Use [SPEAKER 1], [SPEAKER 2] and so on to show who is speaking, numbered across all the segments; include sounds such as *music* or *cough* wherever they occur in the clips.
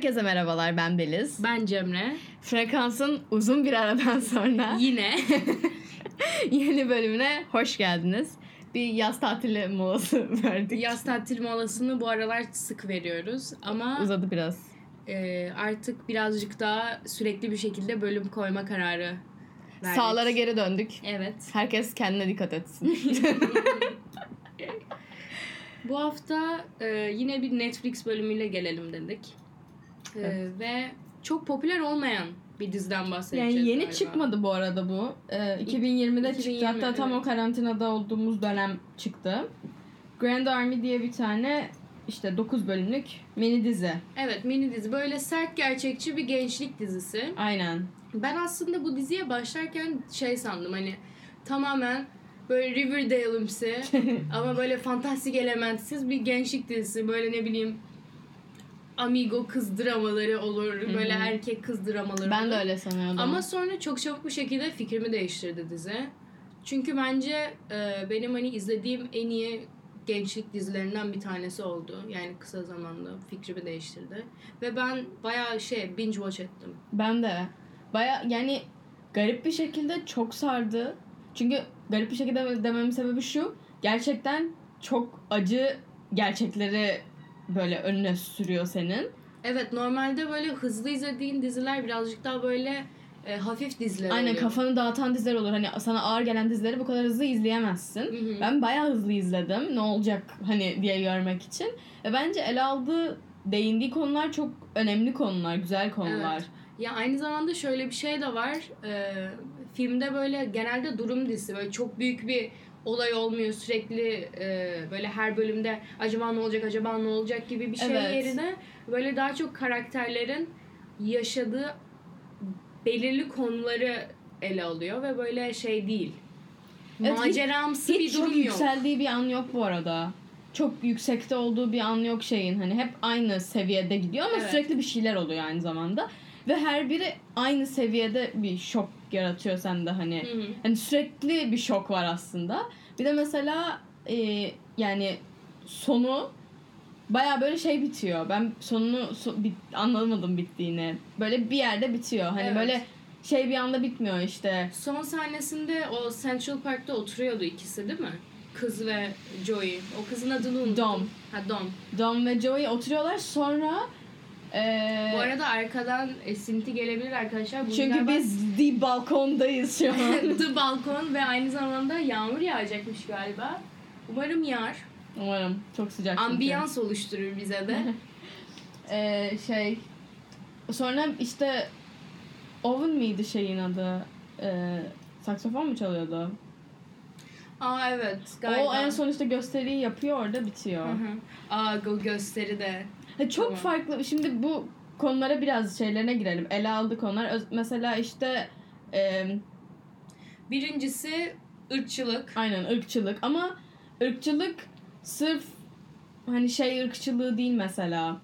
[SPEAKER 1] Herkese merhabalar ben Beliz.
[SPEAKER 2] Ben Cemre.
[SPEAKER 1] Frekans'ın uzun bir aradan sonra *laughs*
[SPEAKER 2] Yine *laughs*
[SPEAKER 1] yeni bölümüne hoş geldiniz. Bir yaz tatili molası *laughs* verdik.
[SPEAKER 2] yaz tatil molasını bu aralar sık veriyoruz ama
[SPEAKER 1] Uzadı biraz.
[SPEAKER 2] e, artık birazcık daha sürekli bir şekilde bölüm koyma kararı verdik.
[SPEAKER 1] Sağlara geri döndük.
[SPEAKER 2] Evet.
[SPEAKER 1] Herkes kendine dikkat etsin.
[SPEAKER 2] Bu hafta e, yine bir Netflix bölümüyle gelelim dedik. E,
[SPEAKER 1] Evet.
[SPEAKER 2] Ve çok popüler olmayan bir diziden bahsedeceğiz
[SPEAKER 1] yani yeni
[SPEAKER 2] galiba.
[SPEAKER 1] çıkmadı bu arada bu. Ee, 2020'de çıktı.
[SPEAKER 2] 2020,
[SPEAKER 1] Hatta tam o
[SPEAKER 2] evet.
[SPEAKER 1] karantinada olduğumuz dönem çıktı. Grand Army diye bir tane işte 9 bölümlük mini dizi.
[SPEAKER 2] Evet mini dizi. Böyle sert gerçekçi bir gençlik dizisi.
[SPEAKER 1] Aynen.
[SPEAKER 2] Ben aslında bu diziye başlarken şey sandım hani tamamen böyle Riverdale'ımsı *laughs* ama böyle fantastik elementsiz bir gençlik dizisi. Böyle ne bileyim amigo kız dramaları olur. Böyle
[SPEAKER 1] hı.
[SPEAKER 2] erkek kız dramaları
[SPEAKER 1] Ben
[SPEAKER 2] olur.
[SPEAKER 1] de öyle sanıyordum.
[SPEAKER 2] Ama sonra çok çabuk bir şekilde fikrimi değiştirdi dizi. Çünkü bence e, benim hani izlediğim en iyi gençlik dizilerinden bir tanesi oldu. Yani kısa zamanda fikrimi değiştirdi. Ve ben bayağı şey binge watch ettim.
[SPEAKER 1] Ben de. Baya yani garip bir şekilde çok sardı. Çünkü garip bir şekilde dememin sebebi şu. Gerçekten çok acı gerçekleri böyle önüne sürüyor senin.
[SPEAKER 2] Evet normalde böyle hızlı izlediğin diziler birazcık daha böyle e, hafif diziler
[SPEAKER 1] Aynen
[SPEAKER 2] oluyor.
[SPEAKER 1] kafanı dağıtan diziler olur. Hani sana ağır gelen dizileri bu kadar hızlı izleyemezsin.
[SPEAKER 2] Hı hı.
[SPEAKER 1] Ben bayağı hızlı izledim. Ne olacak hani diye görmek için. Ve bence ele aldığı, değindiği konular çok önemli konular, güzel konular.
[SPEAKER 2] Evet. Ya aynı zamanda şöyle bir şey de var. E, filmde böyle genelde durum dizisi böyle çok büyük bir olay olmuyor sürekli e, böyle her bölümde acaba ne olacak acaba ne olacak gibi bir şey
[SPEAKER 1] Evet.
[SPEAKER 2] yerine böyle daha çok karakterlerin yaşadığı belirli konuları ele alıyor ve böyle şey değil.
[SPEAKER 1] Evet, hiç-
[SPEAKER 2] Maceramsı bir
[SPEAKER 1] Hiç çok
[SPEAKER 2] durum yok.
[SPEAKER 1] yükseldiği bir an yok bu arada. Çok yüksekte olduğu bir an yok şeyin. Hani hep aynı seviyede gidiyor ama
[SPEAKER 2] Evet.
[SPEAKER 1] sürekli bir şeyler oluyor aynı zamanda. Ve her biri aynı seviyede bir şok yaratıyor sende hani.
[SPEAKER 2] Hı hı.
[SPEAKER 1] Hani sürekli bir şok var aslında. Bir de mesela e, yani sonu baya böyle şey bitiyor. Ben sonunu so- bit- anlamadım bittiğini. Böyle bir yerde bitiyor. Hani
[SPEAKER 2] Evet.
[SPEAKER 1] böyle şey bir anda bitmiyor işte.
[SPEAKER 2] Son sahnesinde o Central Park'ta oturuyordu ikisi değil mi? Kız ve Joey. O kızın adını unuttum.
[SPEAKER 1] Dom.
[SPEAKER 2] Ha Dom.
[SPEAKER 1] Dom ve Joey oturuyorlar sonra e,
[SPEAKER 2] Bu arada arkadan esinti gelebilir arkadaşlar. Bu
[SPEAKER 1] çünkü
[SPEAKER 2] galiba
[SPEAKER 1] biz the balkondayız şu an. *laughs*
[SPEAKER 2] The Balkon ve aynı zamanda yağmur yağacakmış galiba. Umarım yağar.
[SPEAKER 1] Umarım çok sıcak. çünkü.
[SPEAKER 2] Ambiyans oluşturur bize de. *laughs*
[SPEAKER 1] E, şey sonra işte Owen miydi şeyin adı? E, saksafon mu çalıyordu?
[SPEAKER 2] Aa evet galiba.
[SPEAKER 1] O en son işte gösteriyi yapıyor orada bitiyor.
[SPEAKER 2] Hı hı. Aa gösteri de.
[SPEAKER 1] Ha, çok
[SPEAKER 2] Tamam.
[SPEAKER 1] farklı. Şimdi bu konulara biraz şeylerine girelim. Ele aldı konular. Öz- mesela işte e,
[SPEAKER 2] Birincisi ırkçılık.
[SPEAKER 1] aynen ırkçılık ama ırkçılık sırf hani şey ırkçılığı değil mesela.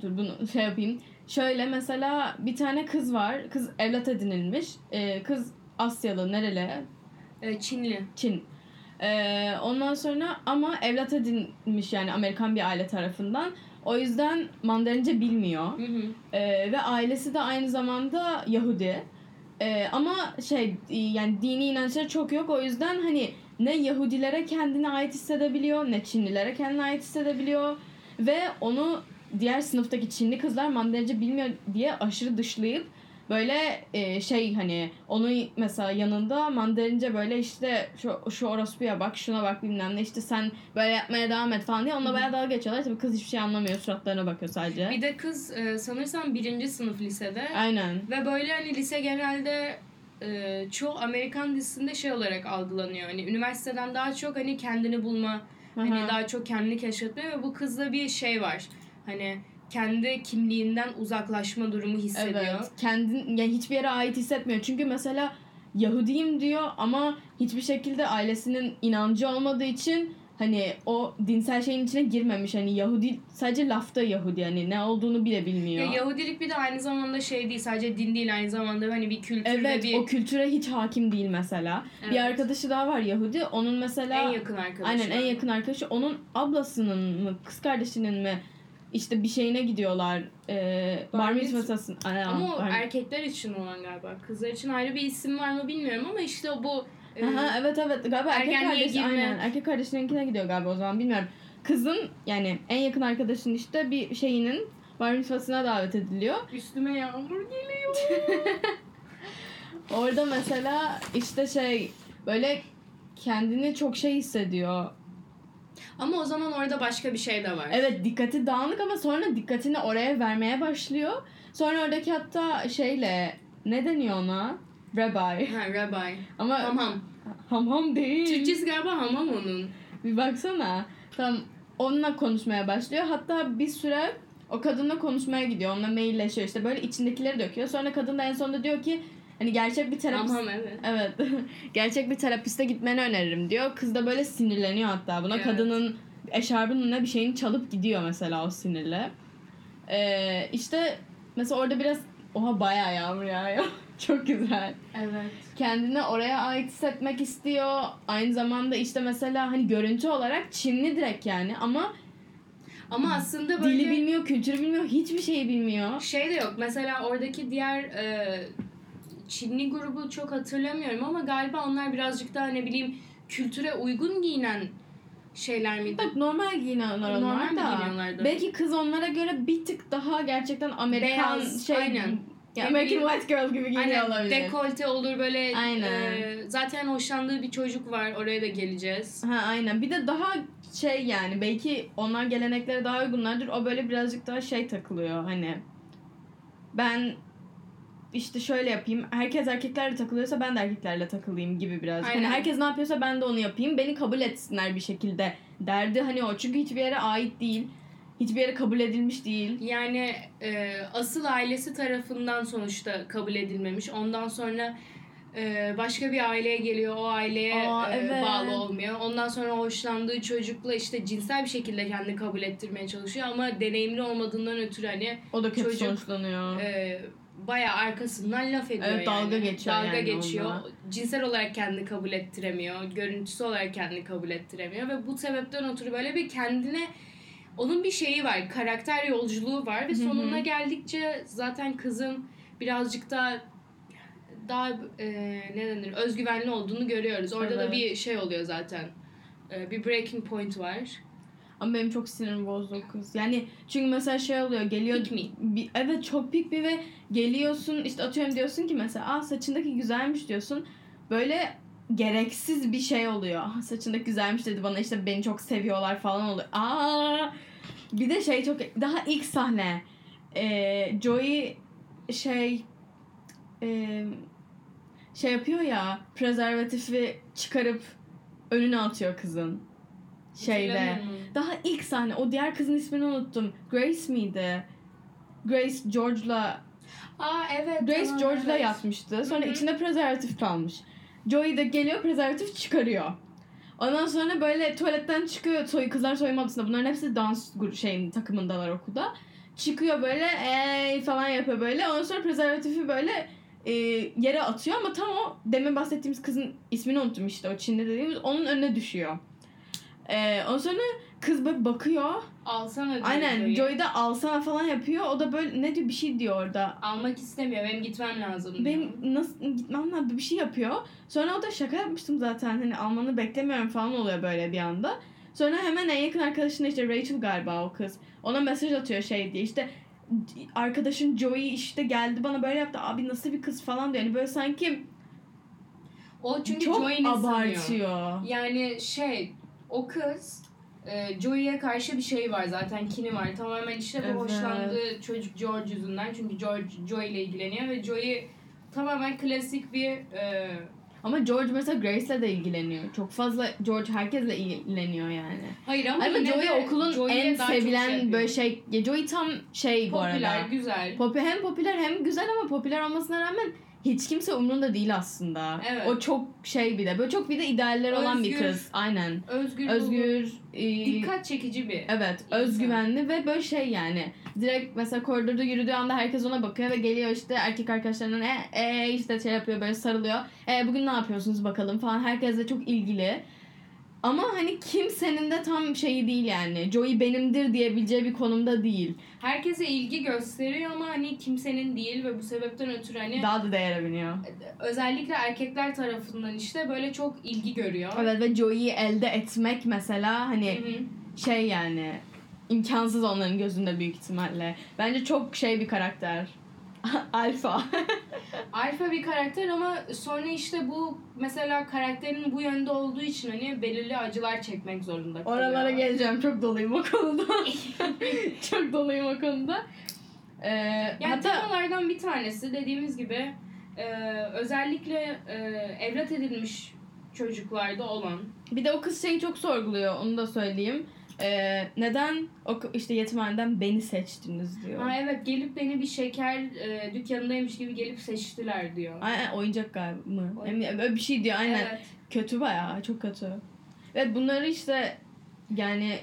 [SPEAKER 1] Dur bunu şey yapayım. Şöyle mesela bir tane kız var. Kız evlat edinilmiş. E, kız Asyalı nereli?
[SPEAKER 2] Ee, Çinli.
[SPEAKER 1] Çin. Ee, ondan sonra ama evlat edinmiş yani Amerikan bir aile tarafından. O yüzden Mandarince bilmiyor.
[SPEAKER 2] Hı hı.
[SPEAKER 1] Ee, ve ailesi de aynı zamanda Yahudi. Ee, ama şey yani dini inançları çok yok. O yüzden hani ne Yahudilere kendine ait hissedebiliyor ne Çinlilere kendine ait hissedebiliyor. Ve onu diğer sınıftaki Çinli kızlar Mandarince bilmiyor diye aşırı dışlayıp böyle e, şey hani onun mesela yanında Mandarince böyle işte şu, şu orospuya bak şuna bak bilmem ne işte sen böyle yapmaya devam et falan diye onunla bayağı dalga geçiyorlar. Tabii kız hiçbir şey anlamıyor suratlarına bakıyor sadece.
[SPEAKER 2] Bir de kız e, sanırsam birinci sınıf lisede.
[SPEAKER 1] Aynen.
[SPEAKER 2] Ve böyle hani lise genelde e, çoğu Amerikan dizisinde şey olarak algılanıyor. Hani üniversiteden daha çok hani kendini bulma, hani
[SPEAKER 1] Aha.
[SPEAKER 2] daha çok kendini keşfetme ve bu kızda bir şey var. Hani kendi kimliğinden uzaklaşma durumu hissediyor.
[SPEAKER 1] Evet. Kendin yani hiçbir yere ait hissetmiyor. Çünkü mesela Yahudiyim diyor ama hiçbir şekilde ailesinin inancı olmadığı için hani o dinsel şeyin içine girmemiş. Hani Yahudi sadece lafta Yahudi yani ne olduğunu bile bilmiyor.
[SPEAKER 2] Ya Yahudilik bir de aynı zamanda şey değil sadece din değil aynı zamanda hani bir kültür ve
[SPEAKER 1] Evet
[SPEAKER 2] bir
[SPEAKER 1] o kültüre hiç hakim değil mesela. Bir
[SPEAKER 2] Evet.
[SPEAKER 1] arkadaşı daha var Yahudi. Onun mesela
[SPEAKER 2] en yakın arkadaşı.
[SPEAKER 1] aynen en yakın arkadaşı onun ablasının mı kız kardeşinin mi işte bir şeyine gidiyorlar. E,
[SPEAKER 2] Bar
[SPEAKER 1] mitzvasın.
[SPEAKER 2] Ama o erkekler için olan galiba. Kızlar için ayrı bir isim var mı bilmiyorum ama işte bu e,
[SPEAKER 1] Aha, evet evet galiba erkek kardeş
[SPEAKER 2] girme.
[SPEAKER 1] aynen erkek kardeşlerinkine gidiyor galiba o zaman bilmiyorum. Kızın yani en yakın arkadaşın işte bir şeyinin bar mitzvasına davet ediliyor.
[SPEAKER 2] üstüme yağmur geliyor. *laughs*
[SPEAKER 1] Orada mesela işte şey böyle kendini çok şey hissediyor.
[SPEAKER 2] Ama o zaman orada başka bir şey de var.
[SPEAKER 1] Evet dikkati dağınık ama sonra dikkatini oraya vermeye başlıyor. Sonra oradaki hatta şeyle ne deniyor ona? Rabbi.
[SPEAKER 2] Ha, rabbi.
[SPEAKER 1] Ama
[SPEAKER 2] Hamam.
[SPEAKER 1] hamam değil.
[SPEAKER 2] Türkçesi galiba hamam onun.
[SPEAKER 1] Bir baksana. Tam onunla konuşmaya başlıyor. Hatta bir süre o kadınla konuşmaya gidiyor. Onunla mailleşiyor işte böyle içindekileri döküyor. Sonra kadın da en sonunda diyor ki hani gerçek bir terapist
[SPEAKER 2] Hamam evet.
[SPEAKER 1] Evet. *laughs* Gerçek bir terapiste gitmeni öneririm diyor. Kız da böyle sinirleniyor hatta buna.
[SPEAKER 2] Evet.
[SPEAKER 1] Kadının eşarbının ne bir şeyini çalıp gidiyor mesela o sinirle. Ee, işte mesela orada biraz oha bayağı yağmur yağıyor. *laughs* Çok güzel.
[SPEAKER 2] Evet.
[SPEAKER 1] Kendini oraya ait hissetmek istiyor. Aynı zamanda işte mesela hani görüntü olarak Çinli direkt yani ama
[SPEAKER 2] Ama aslında böyle
[SPEAKER 1] dili bilmiyor, kültürü bilmiyor, hiçbir şeyi bilmiyor.
[SPEAKER 2] şey de yok. Mesela oradaki diğer e, Çinli grubu çok hatırlamıyorum ama galiba onlar birazcık daha ne bileyim kültüre uygun giyinen şeyler miydi?
[SPEAKER 1] Bak normal giyiniyorlar onlar
[SPEAKER 2] Normal
[SPEAKER 1] da.
[SPEAKER 2] giyiniyorlardı?
[SPEAKER 1] Belki kız onlara göre bir tık daha gerçekten Amerikan
[SPEAKER 2] Beyaz,
[SPEAKER 1] şey
[SPEAKER 2] aynen.
[SPEAKER 1] Ya American White Girl gibi giyiniyor
[SPEAKER 2] Aynen
[SPEAKER 1] olabilir.
[SPEAKER 2] dekolte olur böyle.
[SPEAKER 1] Aynen.
[SPEAKER 2] e, zaten hoşlandığı bir çocuk var. Oraya da geleceğiz.
[SPEAKER 1] Ha aynen. Bir de daha şey yani belki onlar geleneklere daha uygunlardır. O böyle birazcık daha şey takılıyor hani. Ben işte şöyle yapayım. Herkes erkeklerle takılıyorsa ben de erkeklerle takılayım gibi birazcık. Hani
[SPEAKER 2] Aynen.
[SPEAKER 1] herkes ne yapıyorsa ben de onu yapayım. Beni kabul etsinler bir şekilde derdi hani o. Çünkü hiçbir yere ait değil. Hiçbir yere kabul edilmiş değil.
[SPEAKER 2] Yani e, asıl ailesi tarafından sonuçta kabul edilmemiş. Ondan sonra e, başka bir aileye geliyor. O aileye
[SPEAKER 1] Aa,
[SPEAKER 2] e,
[SPEAKER 1] evet.
[SPEAKER 2] bağlı olmuyor. Ondan sonra hoşlandığı çocukla işte cinsel bir şekilde kendini kabul ettirmeye çalışıyor. Ama deneyimli olmadığından ötürü hani
[SPEAKER 1] O da kötü
[SPEAKER 2] Çocuk,
[SPEAKER 1] sonuçlanıyor.
[SPEAKER 2] e, bayağı arkasından laf ediyor
[SPEAKER 1] Evet,
[SPEAKER 2] yani.
[SPEAKER 1] dalga geçiyor
[SPEAKER 2] Dalga
[SPEAKER 1] yani
[SPEAKER 2] geçiyor.
[SPEAKER 1] onunla.
[SPEAKER 2] Cinsel olarak kendini kabul ettiremiyor. Görüntüsü olarak kendini kabul ettiremiyor. Ve bu sebepten ötürü böyle bir kendine onun bir şeyi var. Karakter yolculuğu var. Ve
[SPEAKER 1] Hı hı.
[SPEAKER 2] sonuna geldikçe zaten kızın birazcık daha daha e, ne denir özgüvenli olduğunu görüyoruz. Orada da
[SPEAKER 1] Evet.
[SPEAKER 2] bir şey oluyor zaten. E, bir breaking point var.
[SPEAKER 1] Ama benim çok sinirim bozdu o kız. Yani çünkü mesela şey oluyor geliyor.
[SPEAKER 2] Pick me.
[SPEAKER 1] Bir, evet çok pik bir ve geliyorsun işte atıyorum diyorsun ki mesela Aa, saçındaki güzelmiş diyorsun. Böyle gereksiz bir şey oluyor. "Ah, Saçındaki güzelmiş dedi bana işte beni çok seviyorlar falan oluyor. Aa bir de şey çok daha ilk sahne. Ee, Joey şey e, şey yapıyor ya prezervatifi çıkarıp önüne atıyor kızın. Şeyde. Daha ilk sahne. O diğer kızın ismini unuttum. Grace miydi? Grace George'la
[SPEAKER 2] Aa evet.
[SPEAKER 1] Grace
[SPEAKER 2] tamam,
[SPEAKER 1] George'la
[SPEAKER 2] evet.
[SPEAKER 1] yatmıştı. Sonra
[SPEAKER 2] Hı hı.
[SPEAKER 1] içinde prezervatif kalmış. Joey de geliyor prezervatif çıkarıyor. Ondan sonra böyle tuvaletten çıkıyor. Soy, kızlar soyunma odasında. Bunların hepsi dans şeyin takımındalar okulda. Çıkıyor böyle ey falan yapıyor böyle. Ondan sonra prezervatifi böyle e, yere atıyor ama tam o demin bahsettiğimiz kızın ismini unuttum işte o Çinli dediğimiz onun önüne düşüyor. E, ondan sonra kız böyle bakıyor.
[SPEAKER 2] Alsana diyor
[SPEAKER 1] Aynen
[SPEAKER 2] Joey.
[SPEAKER 1] Joey de alsana falan yapıyor. O da böyle ne diyor bir şey diyor orada.
[SPEAKER 2] Almak istemiyor. Benim gitmem lazım. diyor.
[SPEAKER 1] Benim nasıl gitmem lazım bir şey yapıyor. Sonra o da şaka yapmıştım zaten hani almanı beklemiyorum falan oluyor böyle bir anda. Sonra hemen en yakın arkadaşına işte Rachel galiba o kız. Ona mesaj atıyor şey diye işte arkadaşın Joey işte geldi bana böyle yaptı abi nasıl bir kız falan diyor. Yani böyle sanki
[SPEAKER 2] O çünkü
[SPEAKER 1] çok
[SPEAKER 2] Joey'ni sanıyor.
[SPEAKER 1] abartıyor.
[SPEAKER 2] Yani şey o kız e, Joey'e karşı bir şey var zaten kini var. Tamamen işte bu
[SPEAKER 1] Evet.
[SPEAKER 2] hoşlandığı çocuk George yüzünden. Çünkü George Joey ile ilgileniyor ve Joey tamamen klasik bir e,
[SPEAKER 1] Ama George mesela Grace'le de ilgileniyor. Çok fazla George herkesle ilgileniyor yani.
[SPEAKER 2] hayır ama,
[SPEAKER 1] Ama Joey
[SPEAKER 2] de
[SPEAKER 1] okulun
[SPEAKER 2] Joey'e
[SPEAKER 1] en
[SPEAKER 2] çok
[SPEAKER 1] sevilen
[SPEAKER 2] yapıyor.
[SPEAKER 1] böyle şey. Ya Joey tam şey bu
[SPEAKER 2] popüler,
[SPEAKER 1] arada.
[SPEAKER 2] güzel.
[SPEAKER 1] Popi hem popüler hem güzel ama popüler olmasına rağmen hiç kimse umrunda değil aslında.
[SPEAKER 2] Evet.
[SPEAKER 1] O çok şey bir de. Böyle çok bir de idealler olan bir
[SPEAKER 2] Özgür.
[SPEAKER 1] kız. Aynen.
[SPEAKER 2] Özgür,
[SPEAKER 1] Özgür. e,
[SPEAKER 2] dikkat çekici bir.
[SPEAKER 1] Evet,
[SPEAKER 2] insan.
[SPEAKER 1] özgüvenli ve böyle şey yani. Direkt mesela koridorda yürüdüğü anda herkes ona bakıyor ve geliyor işte erkek arkadaşlarının e, e işte şey yapıyor böyle sarılıyor. E bugün ne yapıyorsunuz bakalım falan. Herkesle çok ilgili. Ama hani kimsenin de tam şeyi değil yani. Joey benimdir diyebileceği bir konumda değil.
[SPEAKER 2] Herkese ilgi gösteriyor ama hani kimsenin değil ve bu sebepten ötürü hani
[SPEAKER 1] Daha da değere biniyor.
[SPEAKER 2] özellikle erkekler tarafından işte böyle çok ilgi görüyor.
[SPEAKER 1] Evet ve Joey'yi elde etmek mesela hani
[SPEAKER 2] Hı hı.
[SPEAKER 1] şey yani imkansız onların gözünde büyük ihtimalle. Bence çok şey bir karakter. *laughs* Alfa.
[SPEAKER 2] Alfa *laughs* bir karakter ama sonra işte bu mesela karakterin bu yönde olduğu için hani belirli acılar çekmek zorunda kalıyor.
[SPEAKER 1] Oralara geleceğim. Çok doluyum o konuda. *laughs* çok doluyum o konuda. Ee,
[SPEAKER 2] Yani
[SPEAKER 1] hatta
[SPEAKER 2] temalardan bir tanesi dediğimiz gibi e, özellikle e, evlat edilmiş çocuklarda olan
[SPEAKER 1] bir de o kız şeyi çok sorguluyor. Onu da söyleyeyim. Ee, neden o işte yetimhaneden beni seçtiniz diyor.
[SPEAKER 2] ha evet gelip beni bir şeker e, dükkanındaymış gibi gelip seçtiler diyor.
[SPEAKER 1] Aynen oyuncak galiba mı?
[SPEAKER 2] Oyun-
[SPEAKER 1] Emin- Öyle bir şey diyor aynen.
[SPEAKER 2] Evet.
[SPEAKER 1] Kötü bayağı çok kötü. Ve bunları işte yani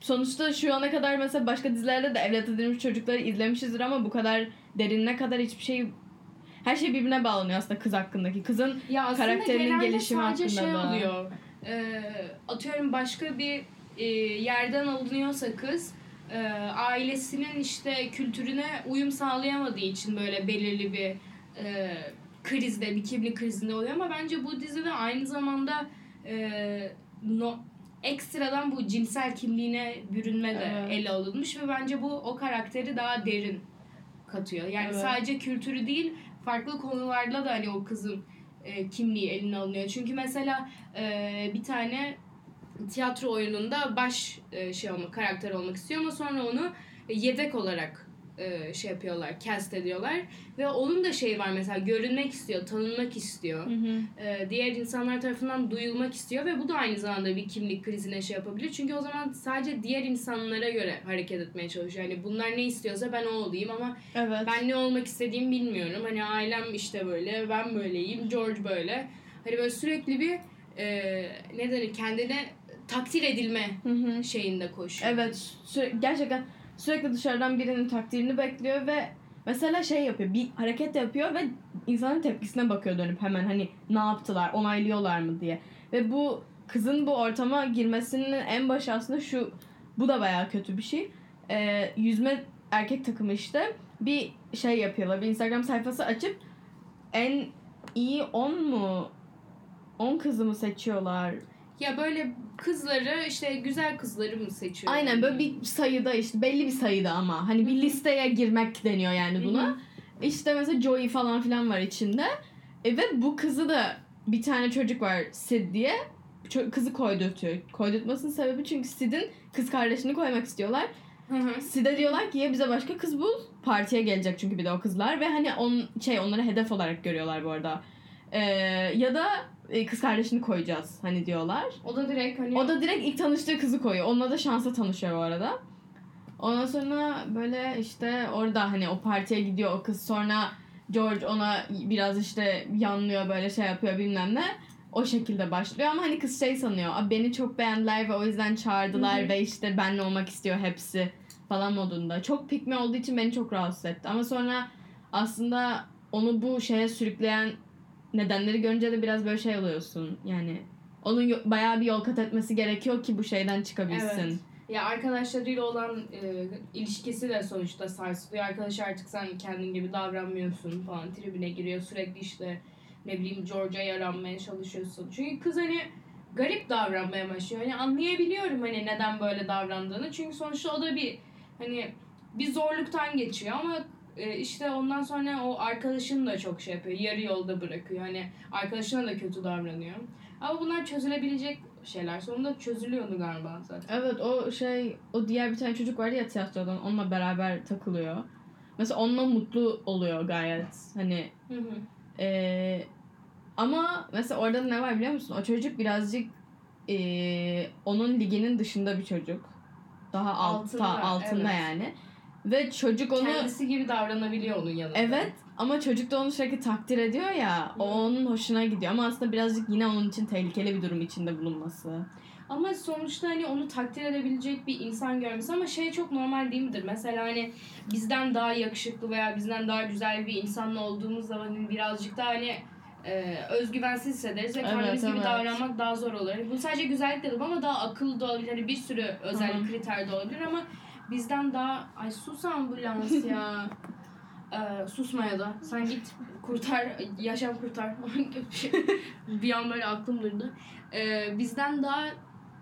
[SPEAKER 1] sonuçta şu ana kadar mesela başka dizilerde de evlat edilmiş çocukları izlemişizdir ama bu kadar derinine kadar hiçbir şey her şey birbirine bağlanıyor aslında kız hakkındaki. Kızın
[SPEAKER 2] Ya aslında
[SPEAKER 1] Karakterinin
[SPEAKER 2] genelde
[SPEAKER 1] gelişimi
[SPEAKER 2] sadece
[SPEAKER 1] hakkında
[SPEAKER 2] şey oluyor. E, atıyorum başka bir e, yerden alınıyorsa kız e, ailesinin işte kültürüne uyum sağlayamadığı için böyle belirli bir e, krizde, bir kimlik krizinde oluyor ama bence bu dizide aynı zamanda e, no, ekstradan bu cinsel kimliğine bürünme de
[SPEAKER 1] Evet.
[SPEAKER 2] ele alınmış ve bence bu o karakteri daha derin katıyor. Yani
[SPEAKER 1] Evet.
[SPEAKER 2] sadece kültürü değil farklı konularla da hani o kızın e, kimliği eline alınıyor. Çünkü mesela e, bir tane tiyatro oyununda baş e, şey olmak, karakter olmak istiyor ama sonra onu yedek olarak e, şey yapıyorlar, cast ediyorlar ve onun da şeyi var mesela görünmek istiyor, tanınmak istiyor. E, diğer insanlar tarafından duyulmak istiyor ve bu da aynı zamanda bir kimlik krizine şey yapabilir. Çünkü o zaman sadece diğer insanlara göre hareket etmeye çalışıyor. Yani bunlar ne istiyorsa ben o olayım ama
[SPEAKER 1] evet.
[SPEAKER 2] ben ne olmak istediğimi bilmiyorum. Hani ailem işte böyle, ben böyleyim, George böyle. Hani böyle sürekli bir e, ne denir kendine takdir edilme
[SPEAKER 1] Hı hı.
[SPEAKER 2] şeyinde koşuyor.
[SPEAKER 1] Evet, süre- gerçekten sürekli dışarıdan birinin takdirini bekliyor ve mesela şey yapıyor, bir hareket yapıyor ve insanın tepkisine bakıyor dönüp hemen hani ne yaptılar, onaylıyorlar mı diye. Ve bu kızın bu ortama girmesinin en başı aslında şu, bu da bayağı kötü bir şey. Ee, yüzme erkek takımı işte bir şey yapıyorlar, bir Instagram sayfası açıp en iyi 10 mu 10 kızı mı seçiyorlar?
[SPEAKER 2] Ya böyle kızları işte güzel kızları mı seçiyor?
[SPEAKER 1] Aynen böyle bir sayıda işte belli bir sayıda ama hani bir listeye girmek deniyor yani buna.
[SPEAKER 2] Hı hı.
[SPEAKER 1] İşte mesela Joey falan filan var içinde. E ve bu kızı da bir tane çocuk var Sid diye. Kızı koydurtuyor. Koydurtmasının sebebi çünkü Sid'in kız kardeşini koymak istiyorlar.
[SPEAKER 2] Hı hı.
[SPEAKER 1] Sid'e diyorlar ki ya bize başka kız bul. Partiye gelecek çünkü bir de o kızlar ve hani on şey onları hedef olarak görüyorlar bu arada. Ee, ya da e, kız kardeşini koyacağız hani diyorlar.
[SPEAKER 2] O da direkt hani
[SPEAKER 1] O da direkt ilk tanıştığı kızı koyuyor. Onunla da şansa tanışıyor bu arada. Ondan sonra böyle işte orada hani o partiye gidiyor o kız. Sonra George ona biraz işte yanlıyor böyle şey yapıyor bilmem ne. O şekilde başlıyor ama hani kız şey sanıyor. "Aa, Beni çok beğendiler ve o yüzden çağırdılar
[SPEAKER 2] Hı hı.
[SPEAKER 1] ve işte benle olmak istiyor hepsi falan modunda. Çok pikmi olduğu için beni çok rahatsız etti. Ama sonra aslında onu bu şeye sürükleyen nedenleri görünce de biraz böyle şey oluyorsun. Yani onun bayağı bir yol kat etmesi gerekiyor ki bu şeyden çıkabilsin.
[SPEAKER 2] Evet. Ya arkadaşlarıyla olan e, ilişkisi de sonuçta sarsılıyor. Arkadaş artık sen kendin gibi davranmıyorsun falan. Tribüne giriyor sürekli işte ne bileyim George'a yaranmaya çalışıyorsun. Çünkü kız hani garip davranmaya başlıyor. Hani anlayabiliyorum hani neden böyle davrandığını. Çünkü sonuçta o da bir hani bir zorluktan geçiyor ama e, işte ondan sonra o arkadaşını da çok şey yapıyor. Yarı yolda bırakıyor. Hani arkadaşına da kötü davranıyor. Ama bunlar çözülebilecek şeyler. Sonunda çözülüyordu galiba zaten.
[SPEAKER 1] Evet o şey o diğer bir tane çocuk vardı ya tiyatrodan onunla beraber takılıyor. Mesela onunla mutlu oluyor gayet. Hani
[SPEAKER 2] Hı hı.
[SPEAKER 1] Ee, ama mesela orada ne var biliyor musun? O çocuk birazcık ee, onun liginin dışında bir çocuk. Daha altta,
[SPEAKER 2] Altında,
[SPEAKER 1] altında
[SPEAKER 2] evet.
[SPEAKER 1] yani. Ve çocuk onu
[SPEAKER 2] Kendisi gibi davranabiliyor onun yanında.
[SPEAKER 1] evet ama çocuk da onu sürekli takdir ediyor ya. O onun hoşuna gidiyor ama aslında birazcık yine onun için tehlikeli bir durum içinde bulunması.
[SPEAKER 2] Ama sonuçta hani onu takdir edebilecek bir insan görmesi ama şey çok normal değil midir? Mesela hani bizden daha yakışıklı veya bizden daha güzel bir insanla olduğumuz zaman hani birazcık daha hani e, özgüvensiz hissederiz ve
[SPEAKER 1] Evet,
[SPEAKER 2] kendimiz gibi
[SPEAKER 1] evet.
[SPEAKER 2] davranmak daha zor olur. Bu sadece güzellik dedim ama daha akıllı da olabilir. Hani bir sürü özel
[SPEAKER 1] Hı hı.
[SPEAKER 2] kriter de olabilir ama bizden daha ay sus ambulans ya. *laughs* Ee, susmaya da. Sen git kurtar, yaşam kurtar. *laughs* bir an böyle aklım durdu. Ee, bizden daha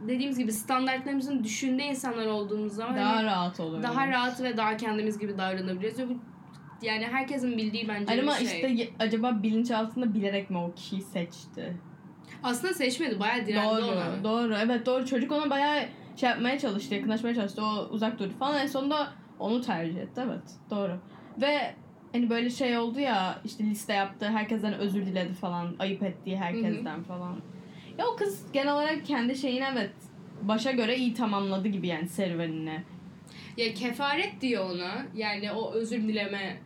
[SPEAKER 2] dediğimiz gibi standartlarımızın düşündüğü insanlar olduğumuz zaman
[SPEAKER 1] Daha
[SPEAKER 2] hani
[SPEAKER 1] rahat olur.
[SPEAKER 2] daha rahat ve daha kendimiz gibi davranabiliriz. Ve bu yani herkesin bildiği bence
[SPEAKER 1] Hani
[SPEAKER 2] bir
[SPEAKER 1] ama
[SPEAKER 2] şey.
[SPEAKER 1] işte acaba bilinçaltında bilerek mi o kişiyi seçti?
[SPEAKER 2] Aslında seçmedi. Bayağı direndi
[SPEAKER 1] doğru,
[SPEAKER 2] ona.
[SPEAKER 1] doğru. Evet doğru. Çocuk ona bayağı şey yapmaya çalıştı, yakınlaşmaya çalıştı. O uzak durdu falan. En sonunda onu tercih etti. Evet, doğru. Ve hani böyle şey oldu ya işte liste yaptı. Herkesten özür diledi falan. Ayıp ettiği herkesten falan. Ya o kız genel olarak kendi şeyini evet başa göre iyi tamamladı gibi yani serüvenini.
[SPEAKER 2] Ya kefaret diyor ona. Yani o özür dileme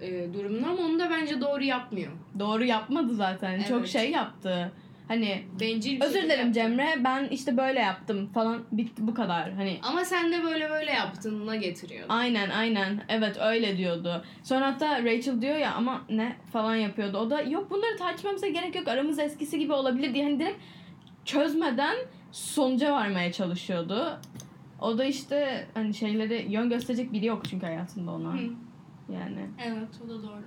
[SPEAKER 2] e, durumunu ama onu da bence doğru yapmıyor.
[SPEAKER 1] Doğru yapmadı zaten. Çok
[SPEAKER 2] Evet.
[SPEAKER 1] şey yaptı. Hani
[SPEAKER 2] Bencil bir
[SPEAKER 1] özür dilerim. Cemre ben işte böyle yaptım falan bitti bu kadar. Hani
[SPEAKER 2] Ama sen de böyle böyle yaptığına getiriyor.
[SPEAKER 1] Aynen aynen. Evet öyle diyordu. Sonra hatta Rachel diyor ya ama ne falan yapıyordu. O da yok bunları tartışmamıza gerek yok. Aramız eskisi gibi olabilir diye hani direkt çözmeden sonuca varmaya çalışıyordu. O da işte hani şeyleri yön gösterecek biri yok çünkü hayatında ona.
[SPEAKER 2] Hı.
[SPEAKER 1] Yani.
[SPEAKER 2] Evet o da doğru.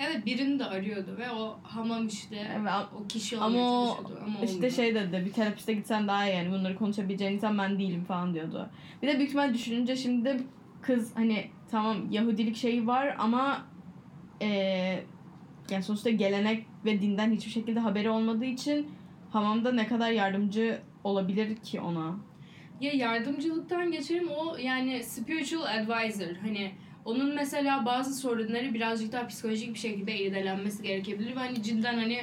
[SPEAKER 2] Evet birini de arıyordu ve o hamam işte
[SPEAKER 1] Evet,
[SPEAKER 2] o kişi
[SPEAKER 1] ama
[SPEAKER 2] olmaya
[SPEAKER 1] o
[SPEAKER 2] çalışıyordu. Ama
[SPEAKER 1] İşte
[SPEAKER 2] olmuyor.
[SPEAKER 1] şey dedi bir terapiste gitsen daha iyi yani bunları konuşabileceğin insan ben değilim falan diyordu. Bir de büyük ihtimal düşününce şimdi kız hani tamam Yahudilik şeyi var ama eee yani sonuçta gelenek ve dinden hiçbir şekilde haberi olmadığı için hamamda ne kadar yardımcı olabilir ki ona.
[SPEAKER 2] Ya yardımcılıktan geçelim o yani spiritual advisor hani onun mesela bazı sorunları birazcık daha psikolojik bir şekilde irdelenmesi gerekebilir ve hani cidden hani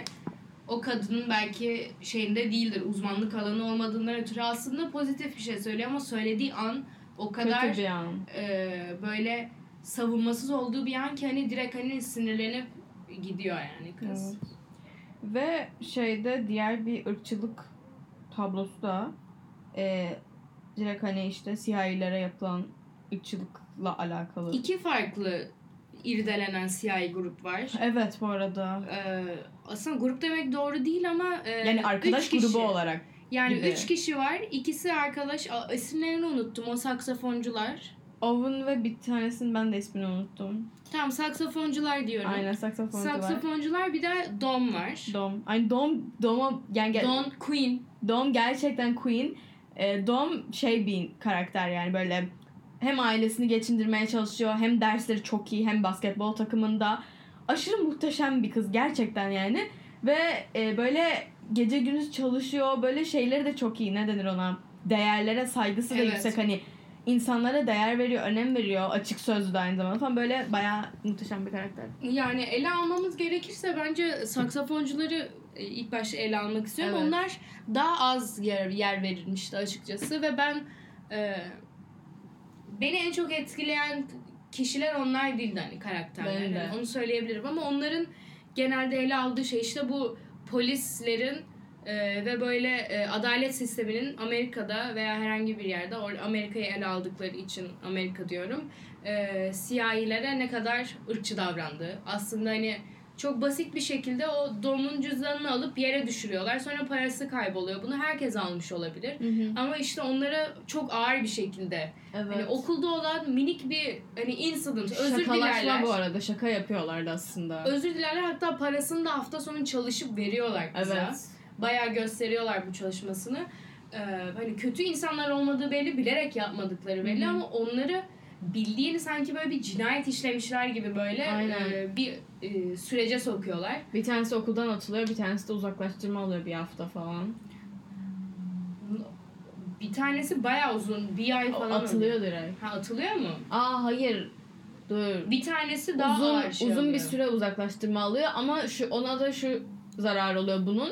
[SPEAKER 2] o kadının belki şeyinde değildir uzmanlık alanı olmadığından ötürü aslında pozitif bir şey söylüyor ama söylediği an o kadar
[SPEAKER 1] Kötü bir an.
[SPEAKER 2] e, böyle savunmasız olduğu bir an ki hani direkt hani sinirlenip gidiyor yani kız.
[SPEAKER 1] Evet. Ve şeyde diğer bir ırkçılık tablosu da eee direkt hani işte siyahilere yapılan ırkçılıkla alakalı.
[SPEAKER 2] İki farklı irdelenen siyahi grup var.
[SPEAKER 1] Evet bu arada.
[SPEAKER 2] Ee, aslında grup demek doğru değil ama e,
[SPEAKER 1] Yani arkadaş
[SPEAKER 2] üç kişi.
[SPEAKER 1] grubu olarak.
[SPEAKER 2] Yani
[SPEAKER 1] gibi.
[SPEAKER 2] üç kişi var. İkisi arkadaş. Aa, isimlerini unuttum. O saksafoncular.
[SPEAKER 1] Owen ve bir tanesinin ben de ismini unuttum.
[SPEAKER 2] Tamam saksafoncular diyorum.
[SPEAKER 1] Aynen saksafoncu var.
[SPEAKER 2] Saksafoncular bir de Dom var.
[SPEAKER 1] Dom. Ay Dom, Dom'a yani ge-
[SPEAKER 2] Don Queen.
[SPEAKER 1] Dom gerçekten Queen. Ee, Dom şey bir karakter yani böyle hem ailesini geçindirmeye çalışıyor hem dersleri çok iyi hem basketbol takımında. Aşırı muhteşem bir kız gerçekten yani. Ve e, böyle gece gündüz çalışıyor. Böyle şeyleri de çok iyi. Ne denir ona? Değerlere saygısı da
[SPEAKER 2] Evet.
[SPEAKER 1] yüksek. Hani insanlara değer veriyor, önem veriyor. Açık sözlü de aynı zamanda falan. Böyle bayağı muhteşem bir karakter.
[SPEAKER 2] Yani ele almamız gerekirse bence saksafoncuları e, ilk başta ele almak istiyorum.
[SPEAKER 1] Evet.
[SPEAKER 2] Onlar daha az yer, yer verilmişti açıkçası ve ben e, beni en çok etkileyen kişiler onlar değildi hani karakterler.
[SPEAKER 1] Ben de.
[SPEAKER 2] Yani onu söyleyebilirim ama onların genelde ele aldığı şey işte bu polislerin e, ve böyle e, adalet sisteminin Amerika'da veya herhangi bir yerde Amerika'yı ele aldıkları için Amerika diyorum e, siyahilere ne kadar ırkçı davrandığı. Aslında hani çok basit bir şekilde o domun cüzdanını alıp yere düşürüyorlar. Sonra parası kayboluyor. Bunu herkes almış olabilir. Ama işte onlara çok ağır bir şekilde
[SPEAKER 1] Evet.
[SPEAKER 2] hani okulda olan minik bir hani incident özür
[SPEAKER 1] Şakalaşma
[SPEAKER 2] dilerler.
[SPEAKER 1] bu arada. Şaka yapıyorlardı aslında.
[SPEAKER 2] Özür dilerler hatta parasını da hafta sonu çalışıp veriyorlar kıza.
[SPEAKER 1] evet.
[SPEAKER 2] Bayağı gösteriyorlar bu çalışmasını. Ee, hani kötü insanlar olmadığı belli, bilerek yapmadıkları belli
[SPEAKER 1] Hı hı.
[SPEAKER 2] ama onları bildiğini sanki böyle bir cinayet işlemişler gibi böyle e, bir e, sürece sokuyorlar.
[SPEAKER 1] Bir tanesi okuldan atılıyor, bir tanesi de uzaklaştırma alıyor bir hafta falan.
[SPEAKER 2] Bir tanesi bayağı uzun, bir ay falan.
[SPEAKER 1] atılıyor direkt.
[SPEAKER 2] Ha atılıyor mu?
[SPEAKER 1] Aa hayır. Dur.
[SPEAKER 2] Bir tanesi daha
[SPEAKER 1] uzun
[SPEAKER 2] ağır şey
[SPEAKER 1] uzun bir
[SPEAKER 2] oluyor.
[SPEAKER 1] süre uzaklaştırma alıyor ama şu ona da şu zarar oluyor bunun.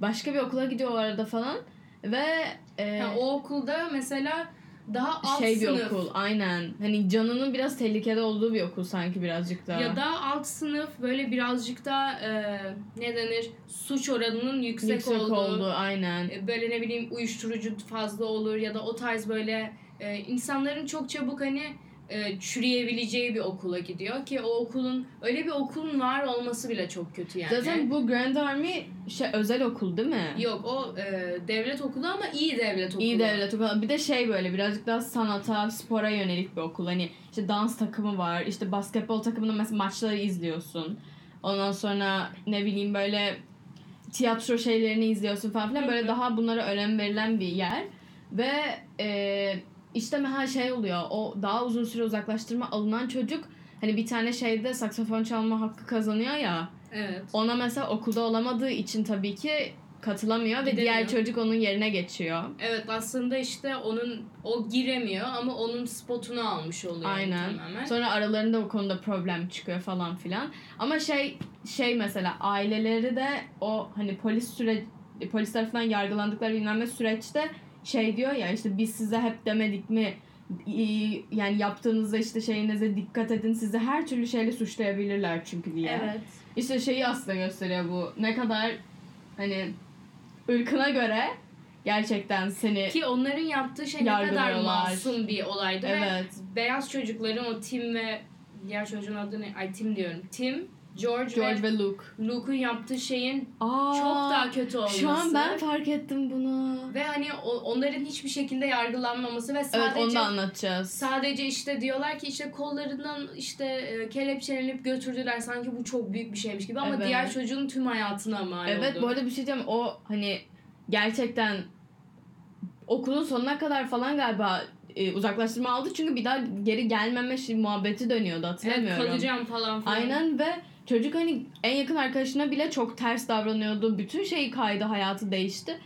[SPEAKER 1] Başka bir okula gidiyor o arada falan ve e,
[SPEAKER 2] Ha, o okulda mesela daha alt
[SPEAKER 1] şey bir
[SPEAKER 2] sınıf
[SPEAKER 1] okul aynen. Hani canının biraz tehlikede olduğu bir okul sanki birazcık daha.
[SPEAKER 2] ya da alt sınıf böyle birazcık daha e, ne denir suç oranının yüksek,
[SPEAKER 1] yüksek
[SPEAKER 2] olduğu
[SPEAKER 1] oldu aynen.
[SPEAKER 2] E, böyle ne bileyim uyuşturucu fazla olur ya da o tarz böyle e, insanların çok çabuk hani e, çürüyebileceği bir okula gidiyor ki o okulun öyle bir okulun var olması bile çok kötü yani.
[SPEAKER 1] Zaten bu Grand Army şey özel okul değil mi?
[SPEAKER 2] Yok o e, devlet okulu ama iyi devlet okulu.
[SPEAKER 1] İyi devlet okulu. Bir de şey böyle birazcık daha sanata, spora yönelik bir okul. Hani işte dans takımı var. işte basketbol takımının mesela maçları izliyorsun. Ondan sonra ne bileyim böyle tiyatro şeylerini izliyorsun falan filan. Böyle daha bunlara önem verilen bir yer. Ve e, işte mesela şey oluyor. O daha uzun süre uzaklaştırma alınan çocuk hani bir tane şeyde saksafon çalma hakkı kazanıyor ya.
[SPEAKER 2] Evet.
[SPEAKER 1] Ona mesela okulda olamadığı için tabii ki katılamıyor ve
[SPEAKER 2] Gidemiyor.
[SPEAKER 1] diğer çocuk onun yerine geçiyor.
[SPEAKER 2] Evet aslında işte onun o giremiyor ama onun spotunu almış oluyor
[SPEAKER 1] Aynen.
[SPEAKER 2] tamamen.
[SPEAKER 1] Sonra aralarında bu konuda problem çıkıyor falan filan. Ama şey şey mesela aileleri de o hani polis süre polis tarafından yargılandıkları bilmem ne süreçte şey diyor ya işte biz size hep demedik mi yani yaptığınızda işte şeyinize dikkat edin sizi her türlü şeyle suçlayabilirler çünkü diye.
[SPEAKER 2] Evet.
[SPEAKER 1] İşte şeyi aslında gösteriyor bu. Ne kadar hani ırkına göre gerçekten seni
[SPEAKER 2] Ki onların yaptığı şey ne kadar masum bir olaydı ve
[SPEAKER 1] evet
[SPEAKER 2] beyaz çocukların o Tim ve diğer çocuğun adı ne? Ay Tim diyorum. Tim, George,
[SPEAKER 1] George
[SPEAKER 2] ve
[SPEAKER 1] ve Luke.
[SPEAKER 2] Luke'un yaptığı şeyin
[SPEAKER 1] Aa,
[SPEAKER 2] çok daha kötü olması.
[SPEAKER 1] Şu an ben fark ettim bunu.
[SPEAKER 2] ve hani o- onların hiçbir şekilde yargılanmaması ve
[SPEAKER 1] Evet
[SPEAKER 2] sadece
[SPEAKER 1] onu da anlatacağız.
[SPEAKER 2] Sadece işte diyorlar ki işte kollarından işte e, kelepçelenip götürdüler sanki bu çok büyük bir şeymiş gibi ama
[SPEAKER 1] Evet.
[SPEAKER 2] diğer çocuğun tüm hayatına mal
[SPEAKER 1] Evet
[SPEAKER 2] oldu.
[SPEAKER 1] bu arada bir şey diyeceğim o hani gerçekten okulun sonuna kadar falan galiba e, uzaklaştırma aldı çünkü bir daha geri gelmeme muhabbeti dönüyordu
[SPEAKER 2] evet,
[SPEAKER 1] hatırlamıyorum.
[SPEAKER 2] kalacağım falan filan.
[SPEAKER 1] Aynen ve çocuk hani en yakın arkadaşına bile çok ters davranıyordu. Bütün şeyi kaydı, hayatı değişti.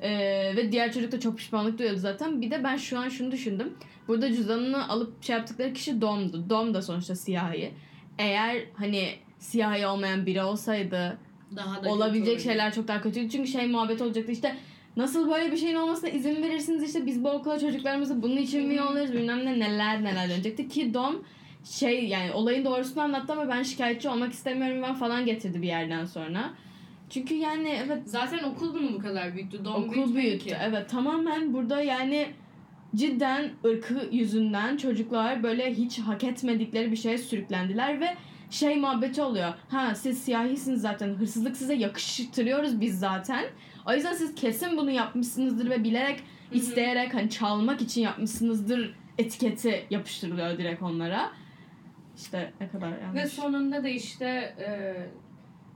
[SPEAKER 1] Ee, ve diğer çocuk da çok pişmanlık duyuyordu zaten. Bir de ben şu an şunu düşündüm. Burada cüzdanını alıp şey yaptıkları kişi Dom'du. Dom da sonuçta siyahi. Eğer hani siyahi olmayan biri olsaydı
[SPEAKER 2] Daha da
[SPEAKER 1] olabilecek şeyler çok daha kötüydü. Çünkü şey muhabbet olacaktı işte nasıl böyle bir şeyin olmasına izin verirsiniz işte biz bu okula çocuklarımızı bunun için mi yollarız bilmem ne neler neler dönecekti ki Dom şey yani olayın doğrusunu anlattı ama ben şikayetçi olmak istemiyorum ben falan getirdi bir yerden sonra. Çünkü yani evet
[SPEAKER 2] Zaten okul bunu bu kadar büyüktü. Dom
[SPEAKER 1] okul büyüttü.
[SPEAKER 2] ki.
[SPEAKER 1] Evet tamamen burada yani cidden ırkı yüzünden çocuklar böyle hiç hak etmedikleri bir şeye sürüklendiler ve şey muhabbeti oluyor. Ha siz siyahisiniz zaten hırsızlık size yakıştırıyoruz biz zaten. O yüzden siz kesin bunu yapmışsınızdır ve bilerek
[SPEAKER 2] hı.
[SPEAKER 1] isteyerek hani çalmak için yapmışsınızdır etiketi yapıştırılıyor direkt onlara. İşte ne kadar yanlış.
[SPEAKER 2] Ve sonunda da işte e,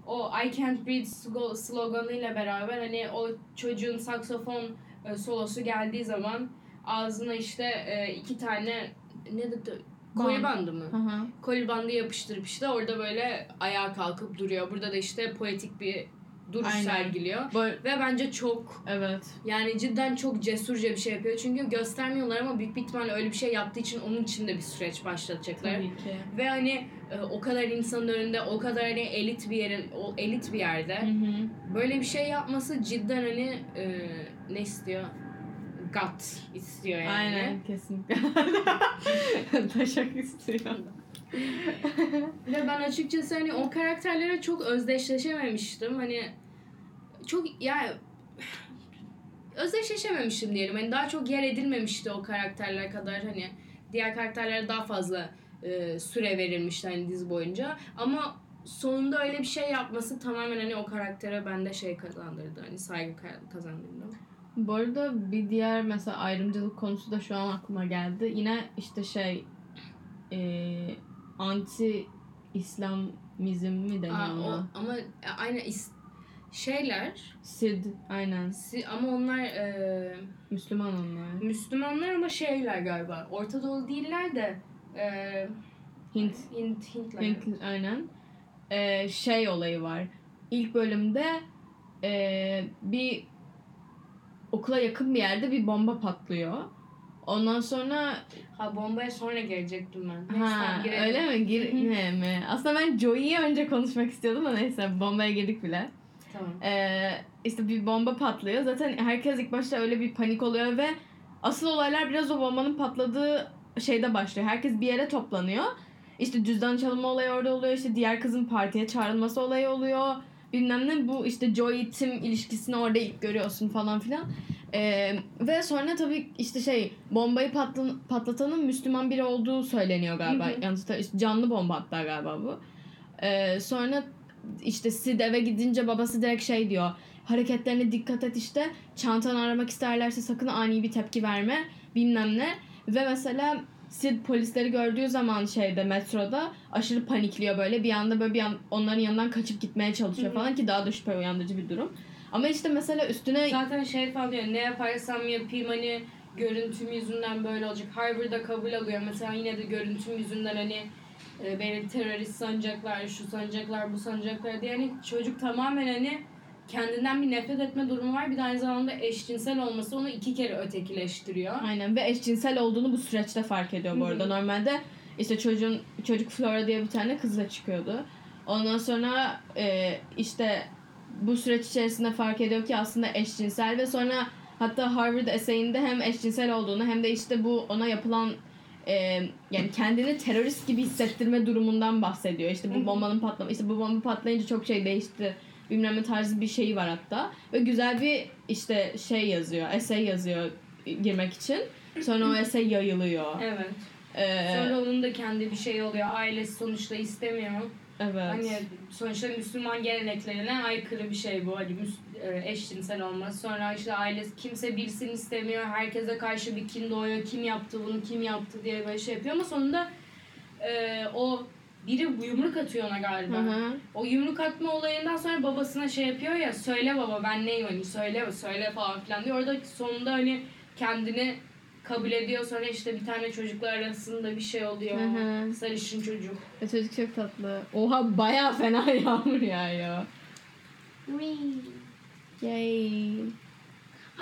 [SPEAKER 2] o I can't breathe slo- sloganıyla beraber hani o çocuğun saksofon e, solosu geldiği zaman ağzına işte e, iki tane ne dedi? Koli
[SPEAKER 1] Band.
[SPEAKER 2] bandı mı?
[SPEAKER 1] Hı hı.
[SPEAKER 2] Koli bandı yapıştırıp işte orada böyle ayağa kalkıp duruyor. Burada da işte poetik bir duruş
[SPEAKER 1] Aynen.
[SPEAKER 2] sergiliyor.
[SPEAKER 1] Böyle,
[SPEAKER 2] Ve bence çok
[SPEAKER 1] evet.
[SPEAKER 2] yani cidden çok cesurca bir şey yapıyor. Çünkü göstermiyorlar ama büyük bir ihtimalle öyle bir şey yaptığı için onun için de bir süreç başlatacaklar.
[SPEAKER 1] Tabii ki.
[SPEAKER 2] Ve hani e, o kadar insanın önünde, o kadar hani elit bir yerin, o elit bir yerde
[SPEAKER 1] Hı hı.
[SPEAKER 2] böyle bir şey yapması cidden hani e, ne istiyor? Gut istiyor yani.
[SPEAKER 1] Aynen kesinlikle. *laughs* Taşak istiyor.
[SPEAKER 2] Ve ben açıkçası hani o karakterlere çok özdeşleşememiştim. Hani çok yani özdeşleşememiştim diyelim. Hani daha çok yer edilmemişti o karakterler kadar hani diğer karakterlere daha fazla e, süre verilmişti hani dizi boyunca. Ama sonunda öyle bir şey yapması tamamen hani o karaktere bende şey kazandırdı. Hani saygı ka- kazandırdı.
[SPEAKER 1] Bu arada bir diğer mesela ayrımcılık konusu da şu an aklıma geldi. Yine işte şey e, anti İslamizm mi deniyor ona?
[SPEAKER 2] ama aynı is- şeyler
[SPEAKER 1] Sid aynen.
[SPEAKER 2] si- ama onlar e,
[SPEAKER 1] Müslüman onlar.
[SPEAKER 2] Müslümanlar ama şeyler galiba. Orta Doğu değiller de e,
[SPEAKER 1] Hint.
[SPEAKER 2] Hint, Hintler.
[SPEAKER 1] Hint aynen. E, şey olayı var. İlk bölümde e, bir okula yakın bir yerde bir bomba patlıyor. Ondan sonra
[SPEAKER 2] Ha bombaya sonra gelecektim ben. Neyse,
[SPEAKER 1] Ha
[SPEAKER 2] girelim.
[SPEAKER 1] öyle mi? Girme mi? Aslında ben Joey'yi önce konuşmak istiyordum da neyse bombaya girdik bile.
[SPEAKER 2] Tamam.
[SPEAKER 1] Ee, işte bir bomba patlıyor. Zaten herkes ilk başta öyle bir panik oluyor ve asıl olaylar biraz o bombanın patladığı şeyde başlıyor. Herkes bir yere toplanıyor. İşte cüzdan çalınma olayı orada oluyor. İşte diğer kızın partiye çağrılması olayı oluyor. Bilmem ne bu işte Joey Tim ilişkisini orada ilk görüyorsun falan filan. Ee, ve sonra tabii işte şey bombayı patlan, patlatanın Müslüman biri olduğu söyleniyor galiba.
[SPEAKER 2] Hı hı.
[SPEAKER 1] Canlı bomba hatta galiba bu. Ee, sonra işte Sid eve gidince babası direkt şey diyor. Hareketlerine dikkat et işte. Çantanı aramak isterlerse sakın ani bir tepki verme. Bilmem ne. Ve mesela Sid polisleri gördüğü zaman şeyde metroda aşırı panikliyor böyle. Bir anda böyle bir an onların yanından kaçıp gitmeye çalışıyor falan ki daha da şüphe uyandırıcı bir durum. Ama işte mesela üstüne
[SPEAKER 2] Zaten şey falan diyor ne yaparsam yapayım hani görüntüm yüzünden böyle olacak. Harvard'da kabul alıyor. Mesela yine de görüntüm yüzünden hani e, beni terörist sanacaklar, şu sanacaklar, bu sanacaklar diye. Yani çocuk tamamen hani kendinden bir nefret etme durumu var. Bir de aynı zamanda eşcinsel olması onu iki kere ötekileştiriyor.
[SPEAKER 1] Aynen ve eşcinsel olduğunu bu süreçte fark ediyor bu arada. Normalde işte çocuğun çocuk Flora diye bir tane kızla çıkıyordu. Ondan sonra e, işte bu süreç içerisinde fark ediyor ki aslında eşcinsel ve sonra hatta Harvard eseyinde hem eşcinsel olduğunu hem de işte bu ona yapılan e, yani kendini terörist gibi hissettirme durumundan bahsediyor. İşte bu bombanın patlama işte bu bomba patlayınca çok şey değişti. Bilmem ne tarzı bir şeyi var hatta. Ve güzel bir işte şey yazıyor, essay yazıyor girmek için. Sonra o essay yayılıyor.
[SPEAKER 2] Evet.
[SPEAKER 1] Ee,
[SPEAKER 2] Sonra onun da kendi bir şey oluyor. Ailesi sonuçta istemiyor.
[SPEAKER 1] Evet.
[SPEAKER 2] Hani sonuçta Müslüman geleneklerine aykırı bir şey bu. Hani e, eşcinsel olması. Sonra işte ailesi kimse bilsin istemiyor. Herkese karşı bir kin doğuyor. Kim yaptı bunu, kim yaptı diye böyle şey yapıyor. Ama sonunda e, o biri yumruk atıyor ona galiba.
[SPEAKER 1] Hı hı.
[SPEAKER 2] O yumruk atma olayından sonra babasına şey yapıyor ya söyle baba ben neyim hani söyle söyle falan filan diyor. Orada sonunda hani kendini kabul ediyor. Sonra işte bir tane çocuklar arasında bir şey oluyor.
[SPEAKER 1] Hı hı.
[SPEAKER 2] Sarışın çocuk.
[SPEAKER 1] Ve çocuk çok tatlı. Oha baya fena *laughs* yağmur yağıyor. Yay.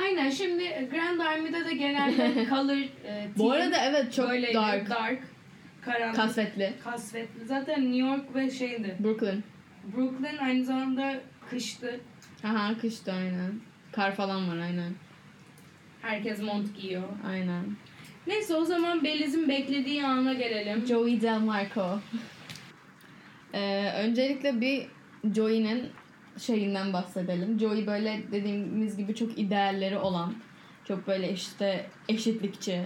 [SPEAKER 2] Aynen şimdi Grand Army'de de genelde *laughs* color e,
[SPEAKER 1] Bu
[SPEAKER 2] team
[SPEAKER 1] arada evet çok
[SPEAKER 2] böyleydi,
[SPEAKER 1] dark.
[SPEAKER 2] dark karanlık,
[SPEAKER 1] Kasvetli.
[SPEAKER 2] kasvetli. Zaten New York ve şeydi.
[SPEAKER 1] Brooklyn.
[SPEAKER 2] Brooklyn aynı zamanda kıştı.
[SPEAKER 1] Aha kıştı aynen. Kar falan var aynen.
[SPEAKER 2] Herkes mont giyiyor.
[SPEAKER 1] Aynen.
[SPEAKER 2] Neyse o zaman Beliz'in beklediği ana gelelim.
[SPEAKER 1] Joey Delmarco. Ee, öncelikle bir Joey'nin şeyinden bahsedelim. Joey böyle dediğimiz gibi çok idealleri olan, çok böyle işte eşitlikçi,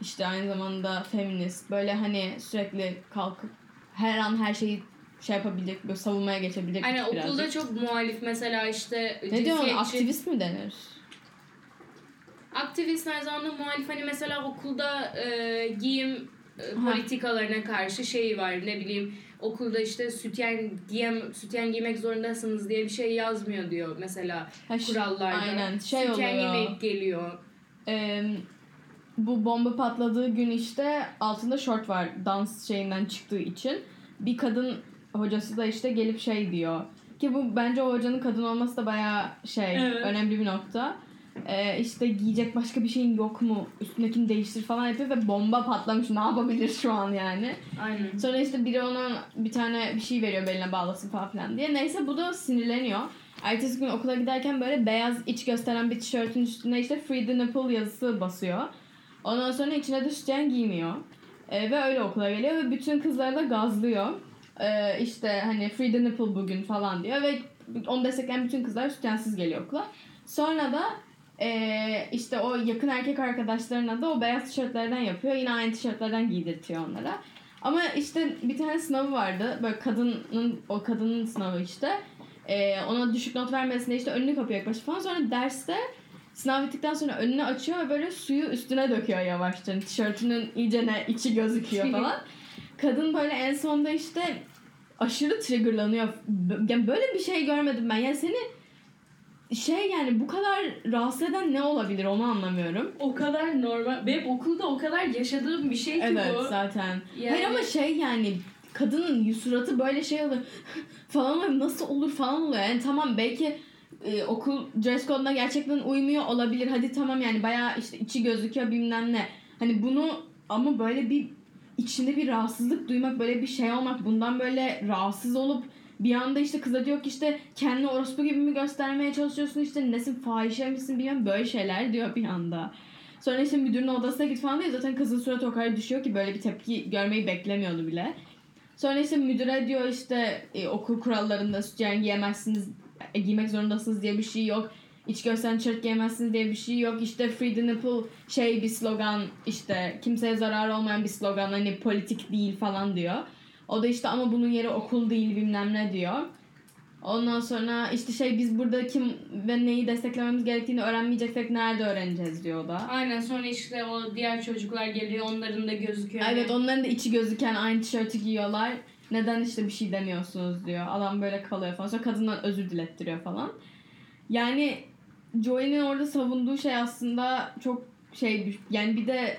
[SPEAKER 1] işte aynı zamanda feminist, böyle hani sürekli kalkıp her an her şeyi şey yapabilecek, böyle savunmaya geçebilecek
[SPEAKER 2] Hani okulda
[SPEAKER 1] birazcık.
[SPEAKER 2] çok muhalif mesela işte
[SPEAKER 1] Ne
[SPEAKER 2] cinsiyetçi-
[SPEAKER 1] Aktivist mi denir?
[SPEAKER 2] Aktivist aynı zamanda muhalif hani mesela okulda e, giyim e, politikalarına karşı şeyi var ne bileyim okulda işte sütyen giyem sütyen giymek zorundasınız diye bir şey yazmıyor diyor mesela
[SPEAKER 1] Ha,
[SPEAKER 2] kurallarda.
[SPEAKER 1] Aynen şey
[SPEAKER 2] sütyen
[SPEAKER 1] oluyor.
[SPEAKER 2] giymeyip geliyor.
[SPEAKER 1] Ee, bu bomba patladığı gün işte altında şort var dans şeyinden çıktığı için. Bir kadın hocası da işte gelip şey diyor. Ki bu bence o hocanın kadın olması da bayağı şey
[SPEAKER 2] Evet.
[SPEAKER 1] önemli bir nokta. Ee, işte giyecek başka bir şeyin yok mu? Üstündekini değiştir falan yapıyor ve bomba patlamış. Ne yapabilir şu an yani?
[SPEAKER 2] Aynen.
[SPEAKER 1] Sonra işte biri ona bir tane bir şey veriyor beline bağlasın falan filan diye. Neyse bu da sinirleniyor. Ertesi gün okula giderken böyle beyaz iç gösteren bir tişörtün üstüne işte Free the Nipple yazısı basıyor. Ondan sonra içine sütyen giymiyor. Ee, ve öyle okula geliyor ve bütün kızları da gazlıyor. Ee, işte hani Free the Nipple bugün falan diyor ve onu destekleyen bütün kızlar sütyensiz geliyor okula. Sonra da ee, işte o yakın erkek arkadaşlarına da o beyaz tişörtlerden yapıyor. Yine aynı tişörtlerden giydirtiyor onlara. Ama işte bir tane sınavı vardı. Böyle kadının, o kadının sınavı işte. Ee, ona düşük not vermesine işte önünü kapıyor başta falan. Sonra derste sınav bittikten sonra önünü açıyor ve böyle suyu üstüne döküyor yavaşça. Hani Tişörtünün iyice ne içi gözüküyor falan. *laughs* Kadın böyle en sonunda işte aşırı triggerlanıyor. Yani böyle bir şey görmedim ben. Yani seni şey yani bu kadar rahatsız eden ne olabilir onu anlamıyorum.
[SPEAKER 2] O kadar normal. Benim okulda o kadar yaşadığım bir şey ki
[SPEAKER 1] Evet
[SPEAKER 2] bu.
[SPEAKER 1] zaten.
[SPEAKER 2] Yani-
[SPEAKER 1] Hayır ama şey yani kadının suratı böyle şey oluyor *laughs* falan oluyor, nasıl olur falan oluyor. Yani tamam belki e, okul dress code'una gerçekten uymuyor olabilir. Hadi tamam yani bayağı işte içi gözüküyor bilmem ne. Hani bunu ama böyle bir içinde bir rahatsızlık duymak böyle bir şey olmak bundan böyle rahatsız olup bir anda işte kıza diyor ki işte kendini orospu gibi mi göstermeye çalışıyorsun işte nesin fahişe misin bilmem böyle şeyler diyor bir anda. Sonra işte müdürün odasına git falan diyor. Zaten kızın suratı o kadar düşüyor ki böyle bir tepki görmeyi beklemiyordu bile. Sonra işte müdüre diyor işte e, okul kurallarında sütyen giyemezsiniz, e, giymek zorundasınız diye bir şey yok. iç gösteren tişört giyemezsiniz diye bir şey yok. İşte free the nipple şey bir slogan işte kimseye zarar olmayan bir slogan hani politik değil falan diyor. O da işte ama bunun yeri okul değil bilmem ne diyor. Ondan sonra işte şey biz burada kim ve neyi desteklememiz gerektiğini öğrenmeyeceksek nerede öğreneceğiz diyor o da.
[SPEAKER 2] Aynen sonra işte o diğer çocuklar geliyor onların da gözüküyor.
[SPEAKER 1] Evet onların da içi gözüken aynı tişörtü giyiyorlar. Neden işte bir şey demiyorsunuz diyor. Adam böyle kalıyor falan. Sonra kadından özür dilettiriyor falan. Yani Joey'nin orada savunduğu şey aslında çok şey yani bir de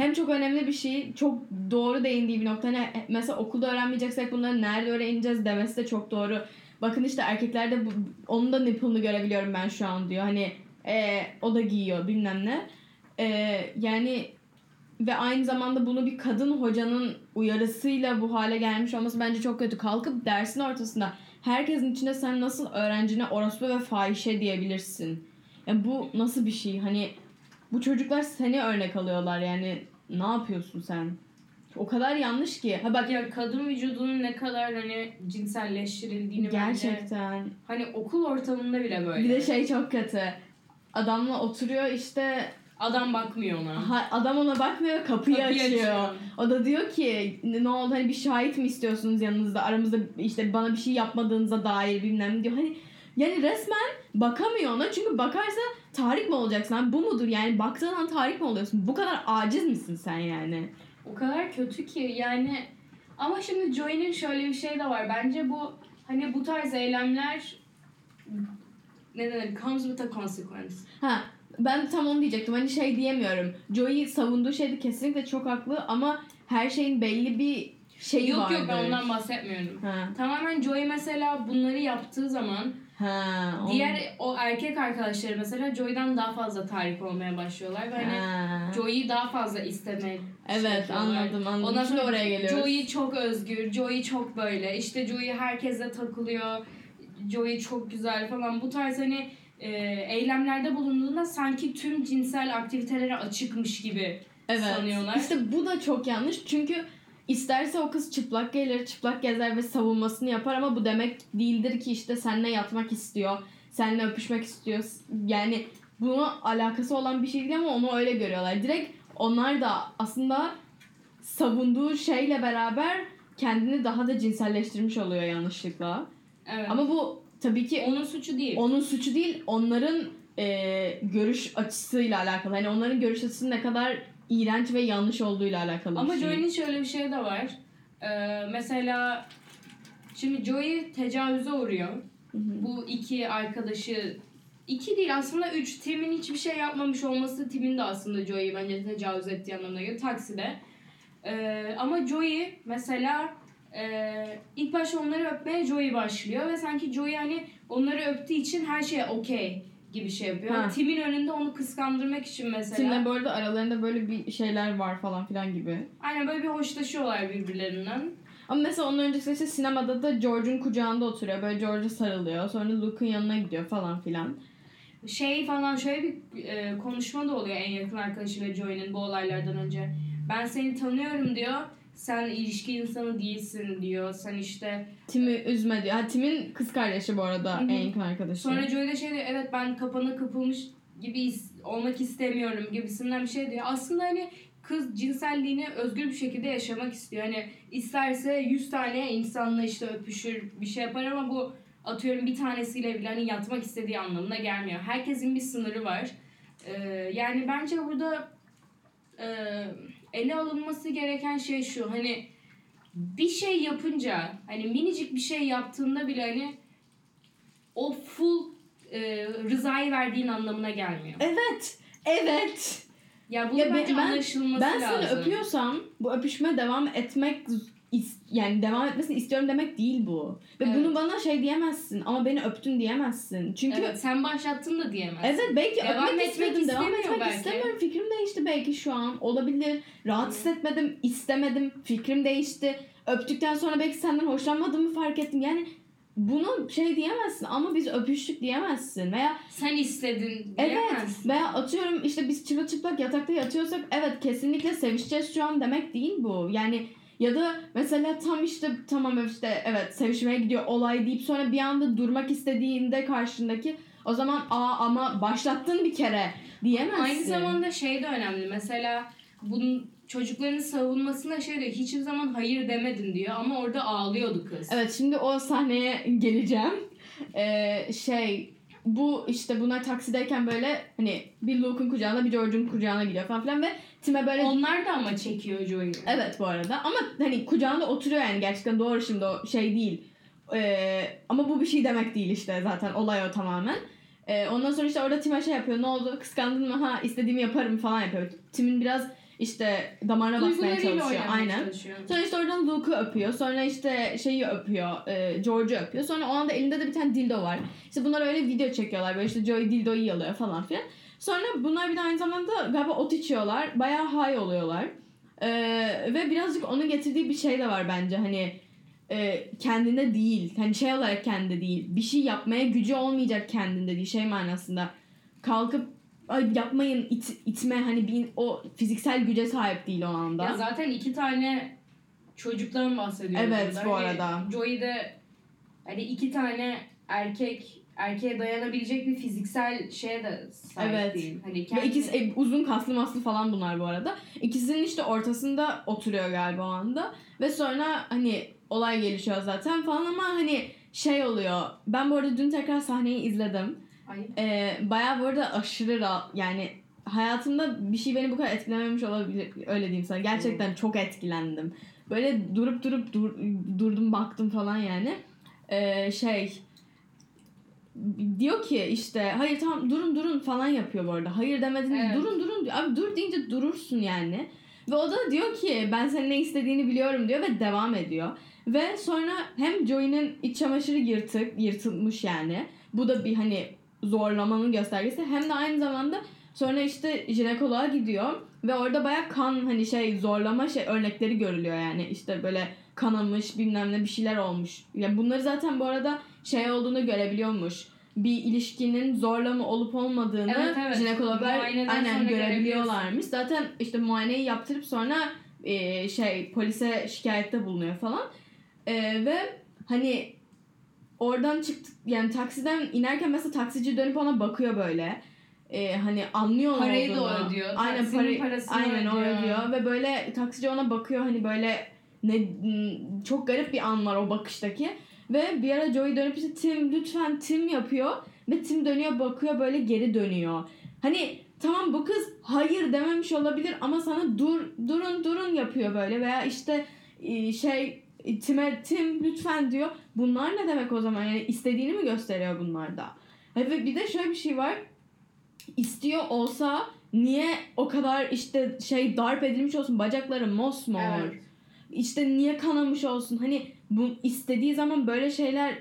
[SPEAKER 1] hem çok önemli bir şey çok doğru değindiği bir nokta. Hani mesela okulda öğrenmeyeceksek bunları nerede öğreneceğiz demesi de çok doğru. Bakın işte erkeklerde bu, onun da nipple'ını görebiliyorum ben şu an diyor. Hani e, o da giyiyor bilmem ne. E, yani ve aynı zamanda bunu bir kadın hocanın uyarısıyla bu hale gelmiş olması bence çok kötü. Kalkıp dersin ortasında herkesin içinde sen nasıl öğrencine orospu ve fahişe diyebilirsin? Yani bu nasıl bir şey? Hani bu çocuklar seni örnek alıyorlar yani ne yapıyorsun sen? O kadar yanlış ki. Ha bak
[SPEAKER 2] ya kadın vücudunun ne kadar hani cinselleştirildiğini bence
[SPEAKER 1] gerçekten.
[SPEAKER 2] hani okul ortamında bile böyle.
[SPEAKER 1] Bir de şey çok kötü. Adamla oturuyor işte
[SPEAKER 2] adam bakmıyor ona.
[SPEAKER 1] ha- adam ona bakmıyor kapıyı,
[SPEAKER 2] Kapıyı
[SPEAKER 1] açıyor.
[SPEAKER 2] açıyor.
[SPEAKER 1] O da diyor ki ne oldu hani bir şahit mi istiyorsunuz yanınızda aramızda işte bana bir şey yapmadığınıza dair bilmem diyor. Hani yani resmen bakamıyor ona çünkü bakarsa Tarık mı olacaksın abi bu mudur yani baktığın an Tarık mı oluyorsun bu kadar aciz misin sen yani?
[SPEAKER 2] O kadar kötü ki yani ama şimdi Joey'nin şöyle bir şey de var. Bence bu hani bu tarz eylemler ne denir? Comes with a consequence.
[SPEAKER 1] Ha ben tam onu diyecektim hani şey diyemiyorum Joey savunduğu şeyde kesinlikle çok haklı ama her şeyin belli bir şeyi
[SPEAKER 2] yok
[SPEAKER 1] vardır.
[SPEAKER 2] yok ben ondan bahsetmiyorum.
[SPEAKER 1] Ha.
[SPEAKER 2] Tamamen Joey mesela bunları yaptığı zaman
[SPEAKER 1] Ha.
[SPEAKER 2] diğer o erkek arkadaşları mesela Joey'den daha fazla tarif olmaya başlıyorlar ve hani
[SPEAKER 1] Ha.
[SPEAKER 2] Joey'i daha fazla istemeye
[SPEAKER 1] Evet
[SPEAKER 2] şey
[SPEAKER 1] anladım anladım.
[SPEAKER 2] Ondan sonra
[SPEAKER 1] oraya geliyoruz.
[SPEAKER 2] Joey çok özgür, Joey çok böyle. İşte Joey herkese takılıyor. Joey çok güzel falan. Bu tarz hani e, eylemlerde bulunduğunda sanki tüm cinsel aktivitelere açıkmış gibi
[SPEAKER 1] evet.
[SPEAKER 2] sanıyorlar.
[SPEAKER 1] İşte bu da çok yanlış çünkü isterse o kız çıplak gelir, çıplak gezer ve savunmasını yapar ama bu demek değildir ki işte seninle yatmak istiyor, seninle öpüşmek istiyor. Yani buna alakası olan bir şey değil ama onu öyle görüyorlar. Direkt onlar da aslında savunduğu şeyle beraber kendini daha da cinselleştirmiş oluyor yanlışlıkla.
[SPEAKER 2] Evet.
[SPEAKER 1] Ama bu tabii ki
[SPEAKER 2] onun suçu değil.
[SPEAKER 1] onun suçu değil onların e, görüş açısıyla alakalı. Hani onların görüş açısı ne kadar iğrenç ve yanlış olduğuyla alakalı
[SPEAKER 2] Ama
[SPEAKER 1] bir şey.
[SPEAKER 2] Joey'nin şöyle bir şey de var. Ee, mesela şimdi Joey tecavüze uğruyor.
[SPEAKER 1] Hı hı.
[SPEAKER 2] Bu iki arkadaşı iki değil aslında üç. Tim'in hiçbir şey yapmamış olması Tim'in de aslında Joey'i bence tecavüz ettiği anlamına geliyor. Takside. Ee, ama Joey mesela e, ilk başta onları öpmeye Joey başlıyor ve sanki Joey hani onları öptüğü için her şey okey gibi şey yapıyor.
[SPEAKER 1] Ha.
[SPEAKER 2] Tim'in önünde onu kıskandırmak için mesela.
[SPEAKER 1] Tim'le bu arada aralarında böyle bir şeyler var falan filan gibi.
[SPEAKER 2] Aynen böyle bir hoşlaşıyorlar birbirlerinden.
[SPEAKER 1] Ama mesela onun öncesinde işte sinemada da George'un kucağında oturuyor. Böyle George'a sarılıyor. Sonra Luke'un yanına gidiyor falan filan.
[SPEAKER 2] şey falan şöyle bir e, konuşma da oluyor en yakın arkadaşıyla Joey'nin bu olaylardan önce. Ben seni tanıyorum diyor. Sen ilişki insanı değilsin diyor. Sen işte
[SPEAKER 1] Tim'i üzme diyor. Ha, Tim'in kız kardeşi bu arada
[SPEAKER 2] Hı hı.
[SPEAKER 1] en yakın arkadaşı.
[SPEAKER 2] sonra Joey de şey diyor. Evet ben kapana kapılmış gibi is- olmak istemiyorum gibisinden bir şey diyor. Aslında hani kız cinselliğini özgür bir şekilde yaşamak istiyor. Hani isterse 100 tane insanla işte öpüşür bir şey yapar ama bu atıyorum bir tanesiyle bile hani yatmak istediği anlamına gelmiyor. Herkesin bir sınırı var. Ee, yani bence burada e, ele alınması gereken şey şu hani bir şey yapınca hani minicik bir şey yaptığında bile hani o full e, rızayı verdiğin anlamına gelmiyor.
[SPEAKER 1] Evet. Evet.
[SPEAKER 2] Ya
[SPEAKER 1] Ya ben- ben-
[SPEAKER 2] anlaşılması
[SPEAKER 1] Ben
[SPEAKER 2] lazım.
[SPEAKER 1] seni öpüyorsam bu öpüşme devam etmek yani devam etmesini istiyorum demek değil bu. Ve
[SPEAKER 2] Evet.
[SPEAKER 1] bunu bana şey diyemezsin ama beni öptün diyemezsin. Çünkü
[SPEAKER 2] Evet, sen başlattın da diyemezsin.
[SPEAKER 1] Evet belki
[SPEAKER 2] Devam
[SPEAKER 1] öpmek istedim. Devam etmek
[SPEAKER 2] belki.
[SPEAKER 1] istemiyorum. Fikrim değişti belki şu an. Olabilir. Rahat hissetmedim. istemedim. Fikrim değişti. Öptükten sonra belki senden hoşlanmadığımı fark ettim. Yani bunu şey diyemezsin ama biz öpüştük diyemezsin. Veya
[SPEAKER 2] Sen istedin
[SPEAKER 1] evet
[SPEAKER 2] diyemezsin.
[SPEAKER 1] veya atıyorum işte biz çırılçıplak yatakta yatıyorsak evet kesinlikle sevişeceğiz şu an demek değil bu. Yani ya da mesela tam işte tamam işte evet sevişmeye gidiyor olay deyip sonra bir anda durmak istediğinde karşındaki O zaman aa ama başlattın bir kere diyemezsin.
[SPEAKER 2] Aynı zamanda şey de önemli. Mesela bunun çocuklarını savunmasına şey diyor. Hiçbir zaman hayır demedin diyor ama orada ağlıyordu kız.
[SPEAKER 1] Evet şimdi o sahneye geleceğim. Ee, şey bu işte bunlar taksideyken böyle hani bir Luke'un kucağına bir George'un kucağına gidiyor falan filan ve Tim'e böyle
[SPEAKER 2] Onlar da ama çekiyor Joy'u.
[SPEAKER 1] Evet bu arada ama hani kucağında oturuyor yani gerçekten doğru şimdi o şey değil. Ee, ama bu bir şey demek değil işte zaten olay o tamamen. Ee, ondan sonra işte orada Tim'e şey yapıyor ne oldu kıskandın mı ha istediğimi yaparım falan yapıyor. Tim'in biraz işte damarına basmaya çalışıyor aynen.
[SPEAKER 2] çalışıyor.
[SPEAKER 1] Sonra işte oradan Luke'u öpüyor. Sonra işte şeyi öpüyor. E, George'u öpüyor. Sonra o anda elinde de bir tane dildo var. İşte bunlar öyle video çekiyorlar. Böyle işte Joey dildoyu yalıyor falan filan. Sonra bunlar bir de aynı zamanda galiba ot içiyorlar. Bayağı high oluyorlar. E, ve birazcık onun getirdiği bir şey de var bence. Hani e, kendinde değil. Hani şey olarak kendinde değil. Bir şey yapmaya gücü olmayacak kendinde değil. Şey manasında. Kalkıp ay yapmayın it, itme hani bir, o fiziksel güce sahip değil o anda.
[SPEAKER 2] Ya zaten iki tane çocuktan bahsediyoruz.
[SPEAKER 1] Evet,
[SPEAKER 2] burada.
[SPEAKER 1] bu
[SPEAKER 2] Hani
[SPEAKER 1] arada.
[SPEAKER 2] Joey de hani iki tane erkek erkeğe dayanabilecek bir fiziksel şeye de sahip
[SPEAKER 1] Evet.
[SPEAKER 2] değil. Hani
[SPEAKER 1] Ve
[SPEAKER 2] kendi...
[SPEAKER 1] ikisi e, uzun kaslı maslı falan bunlar bu arada. İkisinin işte ortasında oturuyor galiba o anda. Ve sonra hani olay gelişiyor zaten falan ama hani şey oluyor. Ben bu arada dün tekrar sahneyi izledim.
[SPEAKER 2] Ay.
[SPEAKER 1] Ee, bayağı bu arada aşırı ra- yani hayatımda bir şey beni bu kadar etkilememiş olabilir öyle diyeyim sana. Gerçekten çok etkilendim. Böyle durup durup dur, durdum baktım falan yani. Ee, şey diyor ki işte hayır tamam durun durun falan yapıyor bu arada. Hayır demedin
[SPEAKER 2] Evet.
[SPEAKER 1] durun durun diyor. Abi dur deyince durursun yani. Ve o da diyor ki ben senin ne istediğini biliyorum diyor ve devam ediyor. Ve sonra hem Joey'nin iç çamaşırı yırtık, yırtılmış yani. Bu da bir hani zorlamanın göstergesi. Hem de aynı zamanda sonra işte jinekoloğa gidiyor. Ve orada baya kan hani şey zorlama şey örnekleri görülüyor yani. İşte böyle kanamış bilmem ne bir şeyler olmuş. Yani bunları zaten bu arada şey olduğunu görebiliyormuş. Bir ilişkinin zorlama olup olmadığını
[SPEAKER 2] Evet, evet.
[SPEAKER 1] jinekologlar aynen görebiliyorlarmış. Zaten işte muayeneyi yaptırıp sonra e, şey polise şikayette bulunuyor falan. E, ve hani oradan çıktık yani taksiden inerken mesela taksici dönüp ona bakıyor böyle. E, hani anlıyor
[SPEAKER 2] Parayı da
[SPEAKER 1] olduğunu.
[SPEAKER 2] o ödüyor.
[SPEAKER 1] Aynen parayı
[SPEAKER 2] parasını
[SPEAKER 1] aynen o
[SPEAKER 2] ödüyor.
[SPEAKER 1] ödüyor ve böyle taksici ona bakıyor hani böyle ne çok garip bir an var o bakıştaki. Ve bir ara Joey dönüp işte Tim lütfen Tim yapıyor. Ve Tim dönüyor bakıyor böyle geri dönüyor. Hani tamam bu kız hayır dememiş olabilir ama sana dur durun durun yapıyor böyle veya işte e, şey e, Tim'e Tim lütfen diyor. Bunlar ne demek o zaman? Yani istediğini mi gösteriyor bunlar da? Ve bir de şöyle bir şey var. İstiyor olsa niye o kadar işte şey darp edilmiş olsun bacakları mosmor.
[SPEAKER 2] Evet.
[SPEAKER 1] İşte niye kanamış olsun? Hani bu istediği zaman böyle şeyler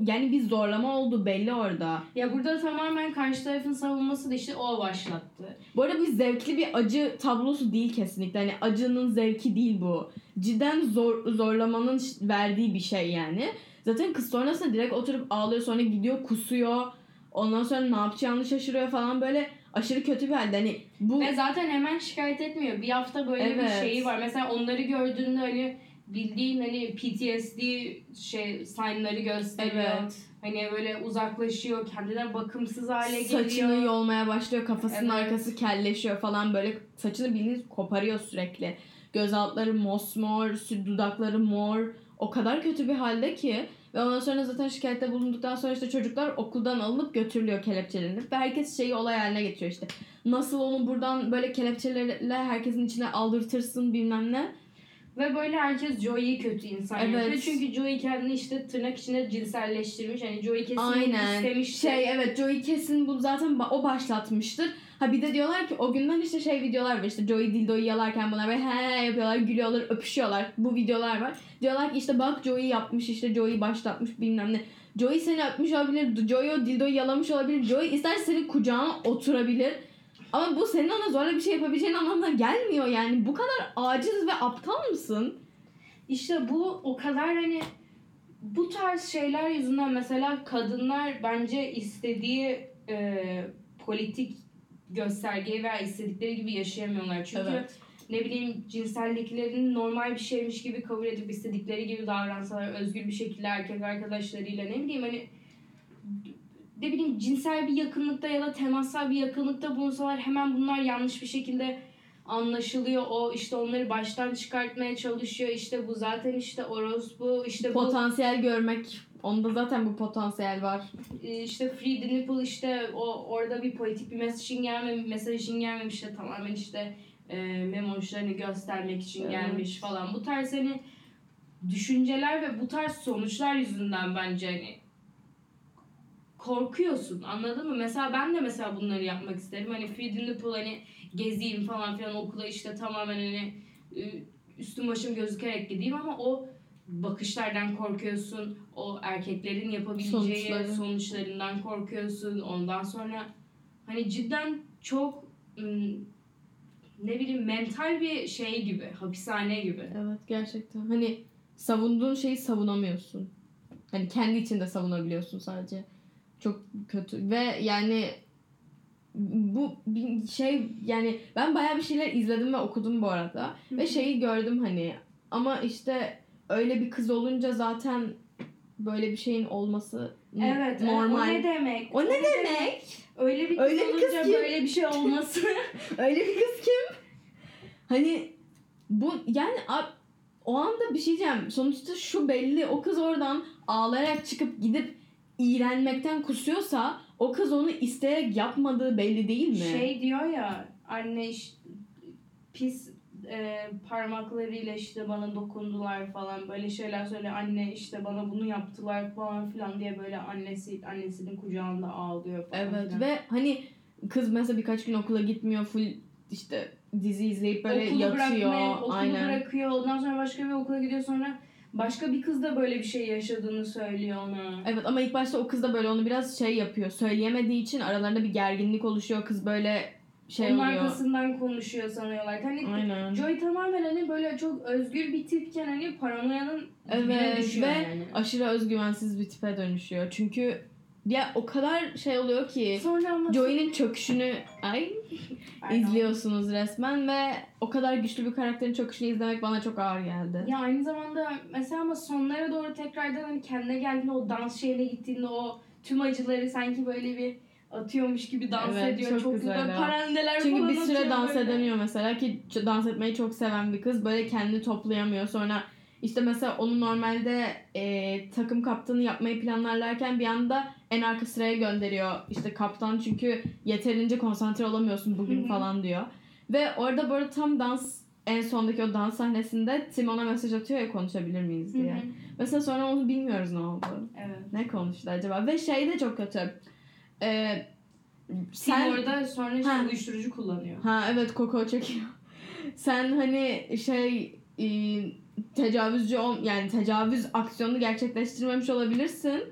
[SPEAKER 1] yani bir zorlama oldu belli orada.
[SPEAKER 2] Ya burada tamamen karşı tarafın savunması da işte o başlattı.
[SPEAKER 1] Bu arada bir zevkli bir acı tablosu değil kesinlikle. Hani acının zevki değil bu. Cidden zor, zorlamanın verdiği bir şey yani. Zaten kız sonrasında direkt oturup ağlıyor sonra gidiyor kusuyor. Ondan sonra ne yapacağını şaşırıyor falan böyle aşırı kötü bir halde. Hani bu
[SPEAKER 2] Ve zaten hemen şikayet etmiyor. Bir hafta böyle
[SPEAKER 1] Evet.
[SPEAKER 2] bir şeyi var. Mesela onları gördüğünde hani bildiğin hani PTSD şey signları gösteriyor.
[SPEAKER 1] evet.
[SPEAKER 2] Hani böyle uzaklaşıyor, kendine bakımsız hale
[SPEAKER 1] Saçını
[SPEAKER 2] geliyor.
[SPEAKER 1] yolmaya başlıyor. Kafasının
[SPEAKER 2] Evet.
[SPEAKER 1] arkası kelleşiyor falan böyle saçını bildiğiniz koparıyor sürekli. Göz altları mosmor, dudakları mor. O kadar kötü bir halde ki ve ondan sonra zaten şikayette bulunduktan sonra işte çocuklar okuldan alınıp götürülüyor kelepçelenip ve herkes şeyi olay haline getiriyor işte. Nasıl onu buradan böyle kelepçelerle herkesin içine aldırtırsın bilmem ne.
[SPEAKER 2] Ve böyle herkes Joey'i kötü insan
[SPEAKER 1] Evet.
[SPEAKER 2] yapıyor. Çünkü Joey kendini işte tırnak içinde cinselleştirmiş. Hani Joey kesin
[SPEAKER 1] Aynen.
[SPEAKER 2] istemişti.
[SPEAKER 1] Şey evet Joey kesin bu zaten o başlatmıştır. Ha bir de diyorlar ki o günden işte şey videolar var işte Joey dildoyu yalarken bunlar böyle he yapıyorlar gülüyorlar öpüşüyorlar. Bu videolar var. Diyorlar ki işte bak Joey yapmış işte Joey başlatmış bilmem ne. Joey seni öpmüş olabilir. Joey o dildoyu yalamış olabilir. Joey ister senin kucağına oturabilir. Ama bu senin ona zorla bir şey yapabileceğin anlamına gelmiyor yani. Bu kadar aciz ve aptal mısın?
[SPEAKER 2] İşte bu o kadar hani bu tarz şeyler yüzünden mesela kadınlar bence istediği e, politik göstergeyi veya istedikleri gibi yaşayamıyorlar. Çünkü
[SPEAKER 1] Evet.
[SPEAKER 2] ne bileyim cinselliklerini normal bir şeymiş gibi kabul edip istedikleri gibi davransalar özgür bir şekilde erkek arkadaşlarıyla ne bileyim hani ne bileyim cinsel bir yakınlıkta ya da temassal bir yakınlıkta bulunsalar hemen bunlar yanlış bir şekilde anlaşılıyor. O işte onları baştan çıkartmaya çalışıyor. İşte bu zaten işte orospu, işte bu
[SPEAKER 1] Potansiyel görmek. Onda zaten bu potansiyel var.
[SPEAKER 2] e, işte free the nipple işte o orada bir politik bir mesajın gelme mesajın gelmemiş de tamamen işte e, memoşlarını göstermek için
[SPEAKER 1] Evet.
[SPEAKER 2] gelmiş falan. Bu tarz hani düşünceler ve bu tarz sonuçlar yüzünden bence hani korkuyorsun anladın mı? Mesela ben de mesela bunları yapmak isterim. Hani free the nipple hani gezeyim falan filan okula işte tamamen hani e, üstüm başım gözükerek gideyim ama o bakışlardan korkuyorsun. O erkeklerin yapabileceği
[SPEAKER 1] Sonuçları.
[SPEAKER 2] sonuçlarından korkuyorsun. Ondan sonra hani cidden çok ne bileyim mental bir şey gibi, hapishane gibi.
[SPEAKER 1] Evet gerçekten. Hani savunduğun şeyi savunamıyorsun. Hani kendi içinde savunabiliyorsun sadece. Çok kötü. Ve yani bu şey yani ben bayağı bir şeyler izledim ve okudum bu arada. Ve şeyi gördüm hani ama işte öyle bir kız olunca zaten böyle bir şeyin olması
[SPEAKER 2] Evet,
[SPEAKER 1] normal.
[SPEAKER 2] o ne demek?
[SPEAKER 1] O ne demek?
[SPEAKER 2] Öyle bir kız
[SPEAKER 1] Öyle bir kız
[SPEAKER 2] olunca
[SPEAKER 1] kim?
[SPEAKER 2] böyle bir şey olması. *laughs*
[SPEAKER 1] Öyle bir kız kim? Hani bu yani o anda bir şey diyeceğim. Sonuçta şu belli. O kız oradan ağlayarak çıkıp gidip iğrenmekten kusuyorsa o kız onu isteyerek yapmadığı belli değil mi?
[SPEAKER 2] şey diyor ya anne iş, pis e, parmaklarıyla işte bana dokundular falan böyle şeyler söyle anne işte bana bunu yaptılar falan filan diye böyle annesi annesinin kucağında ağlıyor falan
[SPEAKER 1] Evet
[SPEAKER 2] filan.
[SPEAKER 1] ve hani kız mesela birkaç gün okula gitmiyor full işte dizi izleyip böyle
[SPEAKER 2] okulu
[SPEAKER 1] yatıyor.
[SPEAKER 2] bırakmaya, okulu
[SPEAKER 1] Aynen.
[SPEAKER 2] bırakıyor ondan sonra başka bir okula gidiyor sonra başka bir kız da böyle bir şey yaşadığını söylüyor ona.
[SPEAKER 1] Evet ama ilk başta o kız da böyle onu biraz şey yapıyor. Söyleyemediği için aralarında bir gerginlik oluşuyor. Kız böyle şey
[SPEAKER 2] Onun
[SPEAKER 1] oluyor.
[SPEAKER 2] arkasından konuşuyor sanıyorlar. Hani
[SPEAKER 1] Aynen.
[SPEAKER 2] Joy tamamen hani böyle çok özgür bir tipken hani paranoyanın
[SPEAKER 1] Evet
[SPEAKER 2] düşüyor
[SPEAKER 1] ve
[SPEAKER 2] yani.
[SPEAKER 1] aşırı özgüvensiz bir tipe dönüşüyor. Çünkü ya o kadar şey oluyor ki
[SPEAKER 2] Sonra
[SPEAKER 1] Joey'nin çöküşünü ay izliyorsunuz resmen ve o kadar güçlü bir karakterin çöküşünü izlemek bana çok ağır geldi.
[SPEAKER 2] Ya aynı zamanda mesela ama sonlara doğru tekrardan hani kendine geldiğinde o dans şeyine gittiğinde o tüm acıları sanki böyle bir atıyormuş gibi dans
[SPEAKER 1] Evet,
[SPEAKER 2] ediyor.
[SPEAKER 1] çok
[SPEAKER 2] Çok,
[SPEAKER 1] güzel
[SPEAKER 2] güzel. Parandeler
[SPEAKER 1] Çünkü
[SPEAKER 2] falan
[SPEAKER 1] bir süre dans
[SPEAKER 2] böyle.
[SPEAKER 1] edemiyor mesela ki dans etmeyi çok seven bir kız böyle kendini toplayamıyor. Sonra işte mesela onu normalde e, takım kaptanı yapmayı planlarlarken bir anda en arka sıraya gönderiyor. İşte kaptan çünkü yeterince konsantre olamıyorsun bugün
[SPEAKER 2] Hı hı.
[SPEAKER 1] falan diyor. Ve orada böyle tam dans en sondaki o dans sahnesinde Tim ona mesaj atıyor ya konuşabilir miyiz diye.
[SPEAKER 2] hı.
[SPEAKER 1] Mesela sonra onu bilmiyoruz ne oldu.
[SPEAKER 2] Evet.
[SPEAKER 1] Ne konuştu acaba? Ve şey de çok kötü. Ee,
[SPEAKER 2] Sen
[SPEAKER 1] sen
[SPEAKER 2] orada sonra şey uyuşturucu kullanıyor.
[SPEAKER 1] Ha evet Koko çekiyor. *laughs* Sen hani şey e, tecavüzcü ol yani tecavüz aksiyonunu gerçekleştirmemiş olabilirsin.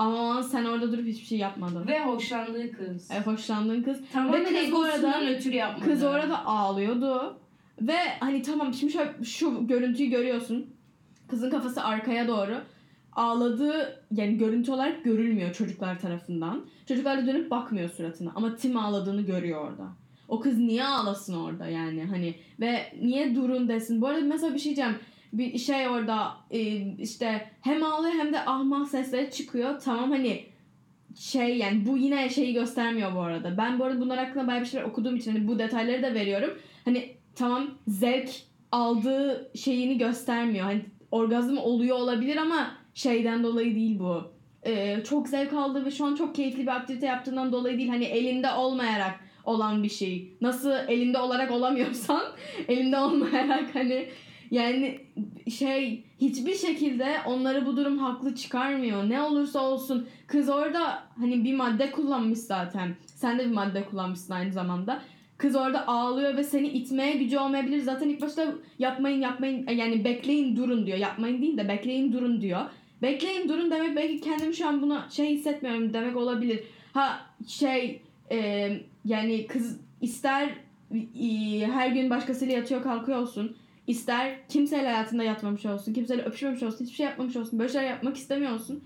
[SPEAKER 1] Ama sen orada durup hiçbir şey yapmadın.
[SPEAKER 2] Ve hoşlandığı kız.
[SPEAKER 1] E, hoşlandığın kız.
[SPEAKER 2] Tamamen
[SPEAKER 1] Ve kız
[SPEAKER 2] egosundan ötürü yapmadı.
[SPEAKER 1] Kız orada ağlıyordu. Ve hani tamam şimdi şöyle şu görüntüyü görüyorsun. Kızın kafası arkaya doğru. Ağladığı yani görüntü olarak görülmüyor çocuklar tarafından. Çocuklar da dönüp bakmıyor suratına. Ama Tim ağladığını görüyor orada. O kız niye ağlasın orada yani hani ve niye durun desin. Bu arada mesela bir şey diyeceğim. Bir şey orada e, işte hem ağlıyor hem de ahmah sesleri çıkıyor. Tamam hani şey yani bu yine şeyi göstermiyor bu arada. Ben bu arada bunlar hakkında bayağı bir şeyler okuduğum için hani bu detayları da veriyorum. Hani tamam zevk aldığı şeyini göstermiyor. Hani orgazm oluyor olabilir ama şeyden dolayı değil bu. Ee, çok zevk aldığı ve şu an çok keyifli bir aktivite yaptığından dolayı değil. Hani elinde olmayarak olan bir şey. Nasıl elinde olarak olamıyorsan *laughs* elinde olmayarak hani yani şey hiçbir şekilde onları bu durum haklı çıkarmıyor. Ne olursa olsun kız orada hani bir madde kullanmış zaten. Sen de bir madde kullanmışsın aynı zamanda. Kız orada ağlıyor ve seni itmeye gücü olmayabilir. Zaten ilk başta yapmayın yapmayın yani bekleyin durun diyor. Yapmayın değil de bekleyin durun diyor. Bekleyin durun demek belki kendim şu an buna şey hissetmiyorum demek olabilir. Ha şey e, yani kız ister e, her gün başkasıyla yatıyor kalkıyor olsun. İster kimseyle hayatında yatmamış olsun, kimseyle öpüşmemiş olsun, hiçbir şey yapmamış olsun, böyle şeyler yapmak istemiyor olsun.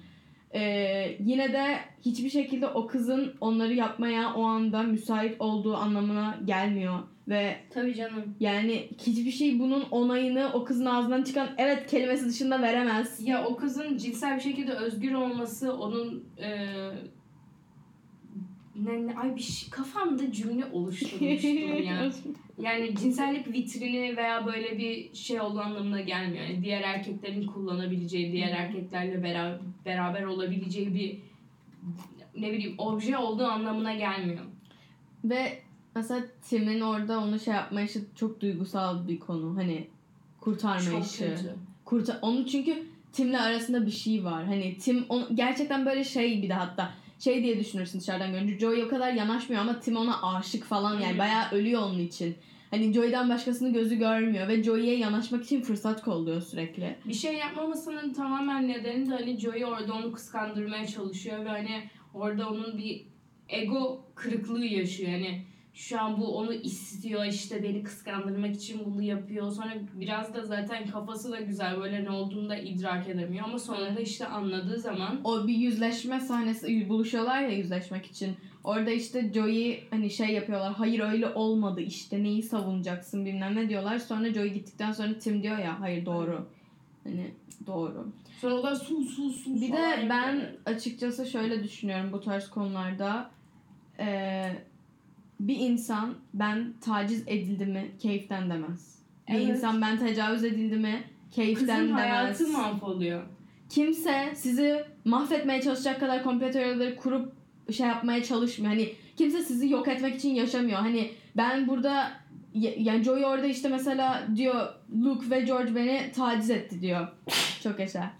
[SPEAKER 1] Ee, yine de hiçbir şekilde o kızın onları yapmaya o anda müsait olduğu anlamına gelmiyor. Ve
[SPEAKER 2] Tabii canım.
[SPEAKER 1] yani hiçbir şey bunun onayını o kızın ağzından çıkan evet kelimesi dışında veremez.
[SPEAKER 2] Ya o kızın cinsel bir şekilde özgür olması onun e, ne, ne ay bir şey, kafamda cümle oluşturmuştum ya. *laughs* Yani cinsellik vitrini veya böyle bir şey olduğu anlamına gelmiyor. Yani diğer erkeklerin kullanabileceği, diğer erkeklerle beraber, beraber olabileceği bir ne bileyim obje olduğu anlamına gelmiyor.
[SPEAKER 1] Ve mesela Tim'in orada onu şey yapma işi çok duygusal bir konu. Hani kurtarma
[SPEAKER 2] Çok
[SPEAKER 1] işi.
[SPEAKER 2] kötü.
[SPEAKER 1] Kurtar onu çünkü Tim'le arasında bir şey var. Hani Tim onu, gerçekten böyle şey bir de hatta şey diye düşünürsün dışarıdan görünce Joey o kadar yanaşmıyor ama Tim ona aşık falan yani bayağı ölüyor onun için. Hani Joey'den başkasını gözü görmüyor ve Joey'ye yanaşmak için fırsat kolluyor sürekli.
[SPEAKER 2] Bir şey yapmamasının tamamen nedeni de hani Joey orada onu kıskandırmaya çalışıyor ve hani orada onun bir ego kırıklığı yaşıyor. Yani şu an bu onu istiyor işte beni kıskandırmak için bunu yapıyor. Sonra biraz da zaten kafası da güzel böyle ne olduğunu da idrak edemiyor ama sonra da işte anladığı zaman
[SPEAKER 1] O bir yüzleşme sahnesi buluşuyorlar ya yüzleşmek için. Orada işte Joey hani şey yapıyorlar. Hayır öyle olmadı işte neyi savunacaksın bilmem ne diyorlar. Sonra Joey gittikten sonra Tim diyor ya hayır doğru. Hani doğru.
[SPEAKER 2] sonra o da sus sus sus
[SPEAKER 1] Bir de ben açıkçası şöyle düşünüyorum bu tarz konularda. Ee, bir insan ben taciz edildi mi keyiften demez. Bir
[SPEAKER 2] Evet.
[SPEAKER 1] insan ben tecavüz edildi mi keyiften
[SPEAKER 2] kızın
[SPEAKER 1] demez.
[SPEAKER 2] hayatı mahvoluyor.
[SPEAKER 1] Kimse sizi mahvetmeye çalışacak kadar komplo teorileri kurup şey yapmaya çalışmıyor. Hani kimse sizi yok etmek için yaşamıyor. Hani ben burada ya- yani Joey orada işte mesela diyor Luke ve George beni taciz etti diyor. Çok yaşa.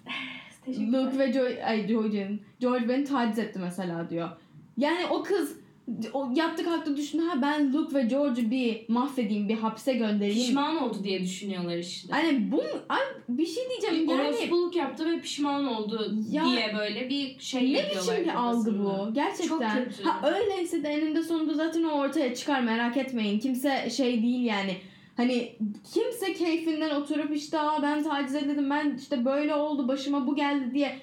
[SPEAKER 1] Luke ve Joy, ay Joy. George beni taciz etti mesela diyor. Yani o kız o yattı kalktı düşündü ha ben Luke ve George'u bir mahvedeyim bir hapse göndereyim.
[SPEAKER 2] Pişman oldu diye düşünüyorlar işte.
[SPEAKER 1] Hani bu ay bir şey diyeceğim yani
[SPEAKER 2] Orospuluk yaptı ve pişman oldu
[SPEAKER 1] Ya-
[SPEAKER 2] diye böyle bir şey
[SPEAKER 1] ne
[SPEAKER 2] yapıyorlar
[SPEAKER 1] biçim bir algı bu? Gerçekten.
[SPEAKER 2] Çok kötü.
[SPEAKER 1] Ha öyleyse de eninde sonunda zaten o ortaya çıkar merak etmeyin. Kimse şey değil yani. Hani kimse keyfinden oturup işte Aa, ben taciz edildim ben işte böyle oldu başıma bu geldi diye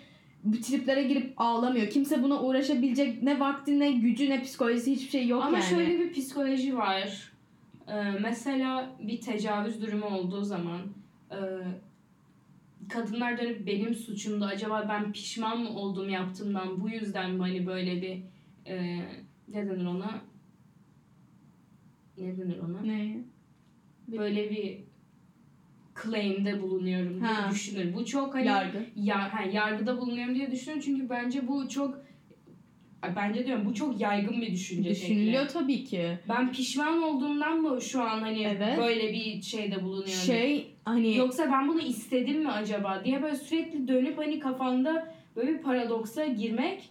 [SPEAKER 1] bu triplere girip ağlamıyor. Kimse buna uğraşabilecek ne vakti ne gücü ne psikolojisi hiçbir şey yok
[SPEAKER 2] Ama
[SPEAKER 1] yani.
[SPEAKER 2] şöyle bir psikoloji var. Ee, mesela bir tecavüz durumu olduğu zaman e, kadınlar dönüp benim suçumda acaba ben pişman mı oldum yaptığımdan bu yüzden mi hani böyle bir e, ne denir ona ne denir ona
[SPEAKER 1] Ne?
[SPEAKER 2] böyle bir claim'de bulunuyorum diye
[SPEAKER 1] Ha.
[SPEAKER 2] düşünür. Bu çok hani
[SPEAKER 1] Yargı.
[SPEAKER 2] ya, ha, yargıda bulunuyorum diye düşünüyorum çünkü bence bu çok bence diyorum bu çok yaygın bir düşünce şekli.
[SPEAKER 1] Düşünülüyor tabii ki.
[SPEAKER 2] Ben pişman olduğumdan mı şu an hani
[SPEAKER 1] Evet.
[SPEAKER 2] böyle bir şeyde bulunuyorum?
[SPEAKER 1] Şey hani
[SPEAKER 2] Yoksa ben bunu istedim mi acaba diye böyle sürekli dönüp hani kafanda böyle bir paradoksa girmek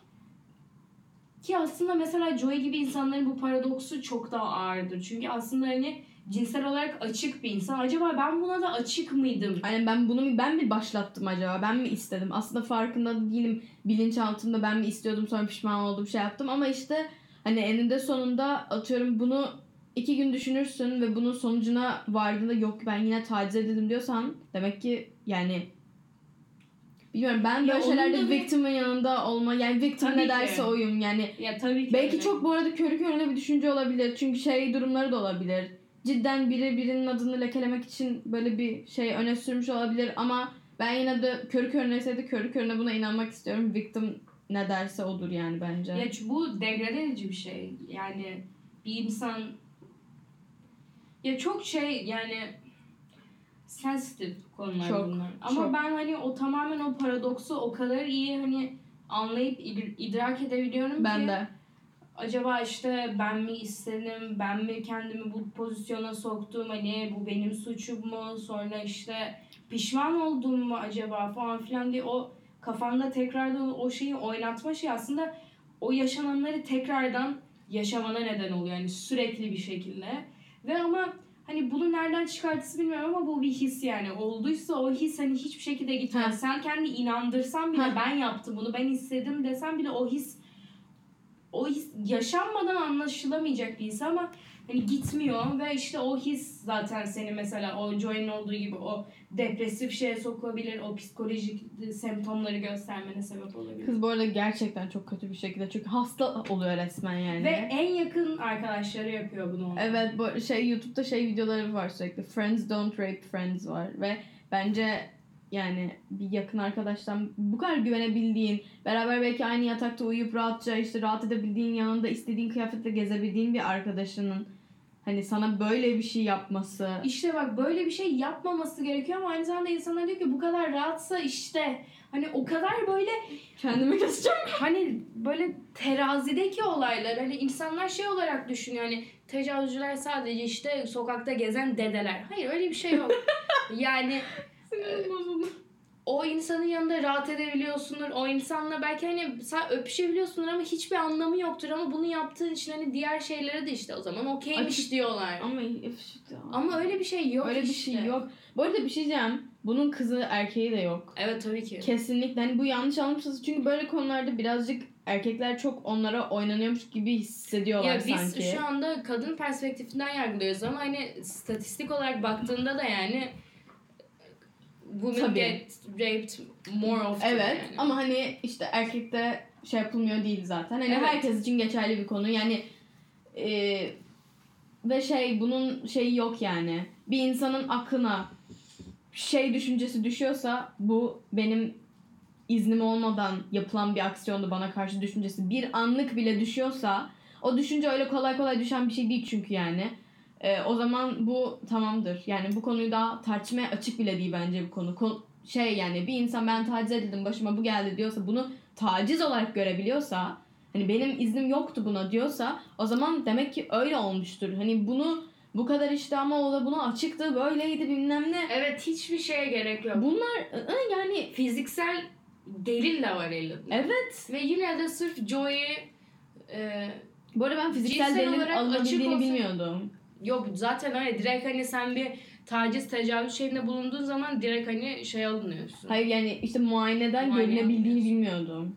[SPEAKER 2] ki aslında mesela Joey gibi insanların bu paradoksu çok daha ağırdır. Çünkü aslında hani cinsel olarak açık bir insan. Acaba ben buna da açık mıydım?
[SPEAKER 1] Hani ben bunu mu ben mi başlattım acaba? Ben mi istedim? Aslında farkında değilim. Bilinçaltımda ben mi istiyordum sonra pişman oldum şey yaptım ama işte hani eninde sonunda atıyorum bunu iki gün düşünürsün ve bunun sonucuna vardığında yok ben yine taciz edildim diyorsan demek ki yani bilmiyorum ben böyle şeylerde
[SPEAKER 2] bir-
[SPEAKER 1] yanında olma yani victim
[SPEAKER 2] Tabii
[SPEAKER 1] ne
[SPEAKER 2] ki.
[SPEAKER 1] derse oyum yani
[SPEAKER 2] Ya tabii ki
[SPEAKER 1] Belki
[SPEAKER 2] öyle.
[SPEAKER 1] çok bu arada körü körüne bir düşünce olabilir. Çünkü şey durumları da olabilir. Cidden biri birinin adını lekelemek için böyle bir şey öne sürmüş olabilir ama ben yine de körü körüne de körü körüne buna inanmak istiyorum. Victim ne derse odur yani bence.
[SPEAKER 2] Ya bu degrade edici bir şey. Yani bir insan ya çok şey yani sensitive konular
[SPEAKER 1] Çok,
[SPEAKER 2] bunlar. Ama
[SPEAKER 1] çok.
[SPEAKER 2] ben hani o tamamen o paradoksu o kadar iyi hani anlayıp id- idrak edebiliyorum
[SPEAKER 1] ben
[SPEAKER 2] ki
[SPEAKER 1] de.
[SPEAKER 2] Acaba işte ben mi istedim, ben mi kendimi bu pozisyona soktum, hani bu benim suçum mu, sonra işte pişman oldum mu acaba falan filan diye o kafanda tekrardan o şeyi oynatma şey aslında o yaşananları tekrardan yaşamana neden oluyor yani sürekli bir şekilde. Ve ama hani bunu nereden çıkartısı bilmiyorum ama bu bir his yani. Olduysa o his hani hiçbir şekilde gitmez. Sen kendi inandırsan bile ben yaptım bunu, ben istedim desen bile o his o his yaşanmadan anlaşılamayacak bir his ama hani gitmiyor ve işte o his zaten seni mesela o Joy'un olduğu gibi o depresif şeye sokabilir, o psikolojik semptomları göstermene sebep olabilir.
[SPEAKER 1] Kız bu arada gerçekten çok kötü bir şekilde çünkü hasta oluyor resmen yani.
[SPEAKER 2] Ve en yakın arkadaşları yapıyor bunu. ona.
[SPEAKER 1] Evet bu şey YouTube'da şey videoları var sürekli. Friends don't rape friends var ve bence yani bir yakın arkadaştan bu kadar güvenebildiğin, beraber belki aynı yatakta uyuyup rahatça işte rahat edebildiğin yanında istediğin kıyafetle gezebildiğin bir arkadaşının hani sana böyle bir şey yapması.
[SPEAKER 2] İşte bak böyle bir şey yapmaması gerekiyor ama aynı zamanda insanlar diyor ki bu kadar rahatsa işte hani o kadar böyle
[SPEAKER 1] Kendimi keseceğim.
[SPEAKER 2] hani böyle terazideki olaylar hani insanlar şey olarak düşünüyor hani tecavüzcüler sadece işte sokakta gezen dedeler. Hayır öyle bir şey yok. *laughs* yani
[SPEAKER 1] Sinirim bozuldu.
[SPEAKER 2] o insanın yanında rahat edebiliyorsundur. O insanla belki hani sen öpüşebiliyorsundur ama hiçbir anlamı yoktur ama bunu yaptığın için hani diğer şeylere de işte o zaman okeymiş
[SPEAKER 1] Açık-
[SPEAKER 2] diyorlar.
[SPEAKER 1] Ama ya.
[SPEAKER 2] Ama öyle bir şey yok
[SPEAKER 1] öyle bir
[SPEAKER 2] işte.
[SPEAKER 1] şey yok. Bu arada bir şey diyeceğim. Bunun kızı erkeği de yok.
[SPEAKER 2] Evet tabii ki.
[SPEAKER 1] Kesinlikle. Hani bu yanlış anlamışsınız. Çünkü böyle konularda birazcık erkekler çok onlara oynanıyormuş gibi hissediyorlar
[SPEAKER 2] Ya biz
[SPEAKER 1] sanki.
[SPEAKER 2] şu anda kadın perspektifinden yargılıyoruz ama hani statistik olarak baktığında da yani women
[SPEAKER 1] Tabii.
[SPEAKER 2] get raped more often.
[SPEAKER 1] Evet
[SPEAKER 2] yani.
[SPEAKER 1] ama hani işte erkekte şey yapılmıyor değil zaten. Hani
[SPEAKER 2] Evet.
[SPEAKER 1] herkes için geçerli bir konu. Yani e, ve şey bunun şeyi yok yani. Bir insanın aklına şey düşüncesi düşüyorsa bu benim iznim olmadan yapılan bir aksiyondu bana karşı düşüncesi. Bir anlık bile düşüyorsa o düşünce öyle kolay kolay düşen bir şey değil çünkü yani. E, o zaman bu tamamdır. Yani bu konuyu daha tartışmaya açık bile değil bence bu konu. Ko- şey yani bir insan ben taciz edildim başıma bu geldi diyorsa bunu taciz olarak görebiliyorsa hani benim iznim yoktu buna diyorsa o zaman demek ki öyle olmuştur. Hani bunu bu kadar işte ama o da buna açıktı böyleydi bilmem ne.
[SPEAKER 2] Evet hiçbir şeye gerek yok.
[SPEAKER 1] Bunlar yani
[SPEAKER 2] Fiziksel delil de var elinde.
[SPEAKER 1] evet.
[SPEAKER 2] Ve yine de sırf Joey'i e,
[SPEAKER 1] Bu arada ben fiziksel delil alınabildiğini bilmiyordum.
[SPEAKER 2] Yok zaten öyle direkt hani sen bir taciz tecavüz şeyinde bulunduğun zaman direkt hani şey alınıyorsun.
[SPEAKER 1] Hayır yani işte muayeneden
[SPEAKER 2] Muayene
[SPEAKER 1] görünebildiğini bilmiyordum.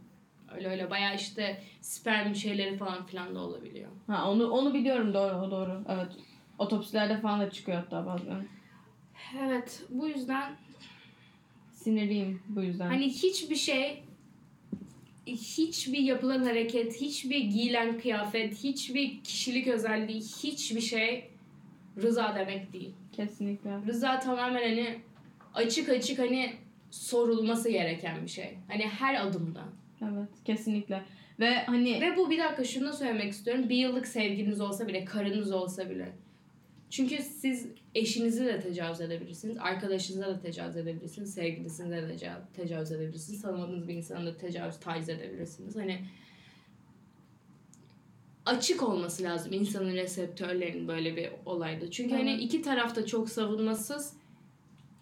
[SPEAKER 2] Öyle öyle bayağı işte sperm şeyleri falan filan da olabiliyor.
[SPEAKER 1] Ha onu onu biliyorum doğru o doğru. Evet. Otopsilerde falan da çıkıyor hatta bazen.
[SPEAKER 2] Evet bu yüzden
[SPEAKER 1] Sinirliyim bu yüzden.
[SPEAKER 2] Hani hiçbir şey hiçbir yapılan hareket, hiçbir giyilen kıyafet, hiçbir kişilik özelliği, hiçbir şey rıza demek değil.
[SPEAKER 1] Kesinlikle.
[SPEAKER 2] Rıza tamamen hani açık açık hani sorulması gereken bir şey. Hani her adımda.
[SPEAKER 1] Evet kesinlikle. Ve hani
[SPEAKER 2] Ve bu bir dakika şunu da söylemek istiyorum. Bir yıllık sevgiliniz olsa bile, karınız olsa bile. Çünkü siz eşinizi de tecavüz edebilirsiniz, arkadaşınıza da tecavüz edebilirsiniz, sevgilinize de teca- tecavüz edebilirsiniz, tanımadığınız bir insana da tecavüz, taciz edebilirsiniz. Hani açık olması lazım insanın reseptörlerinin böyle bir olayda. Çünkü hani
[SPEAKER 1] Evet.
[SPEAKER 2] iki taraf da çok savunmasız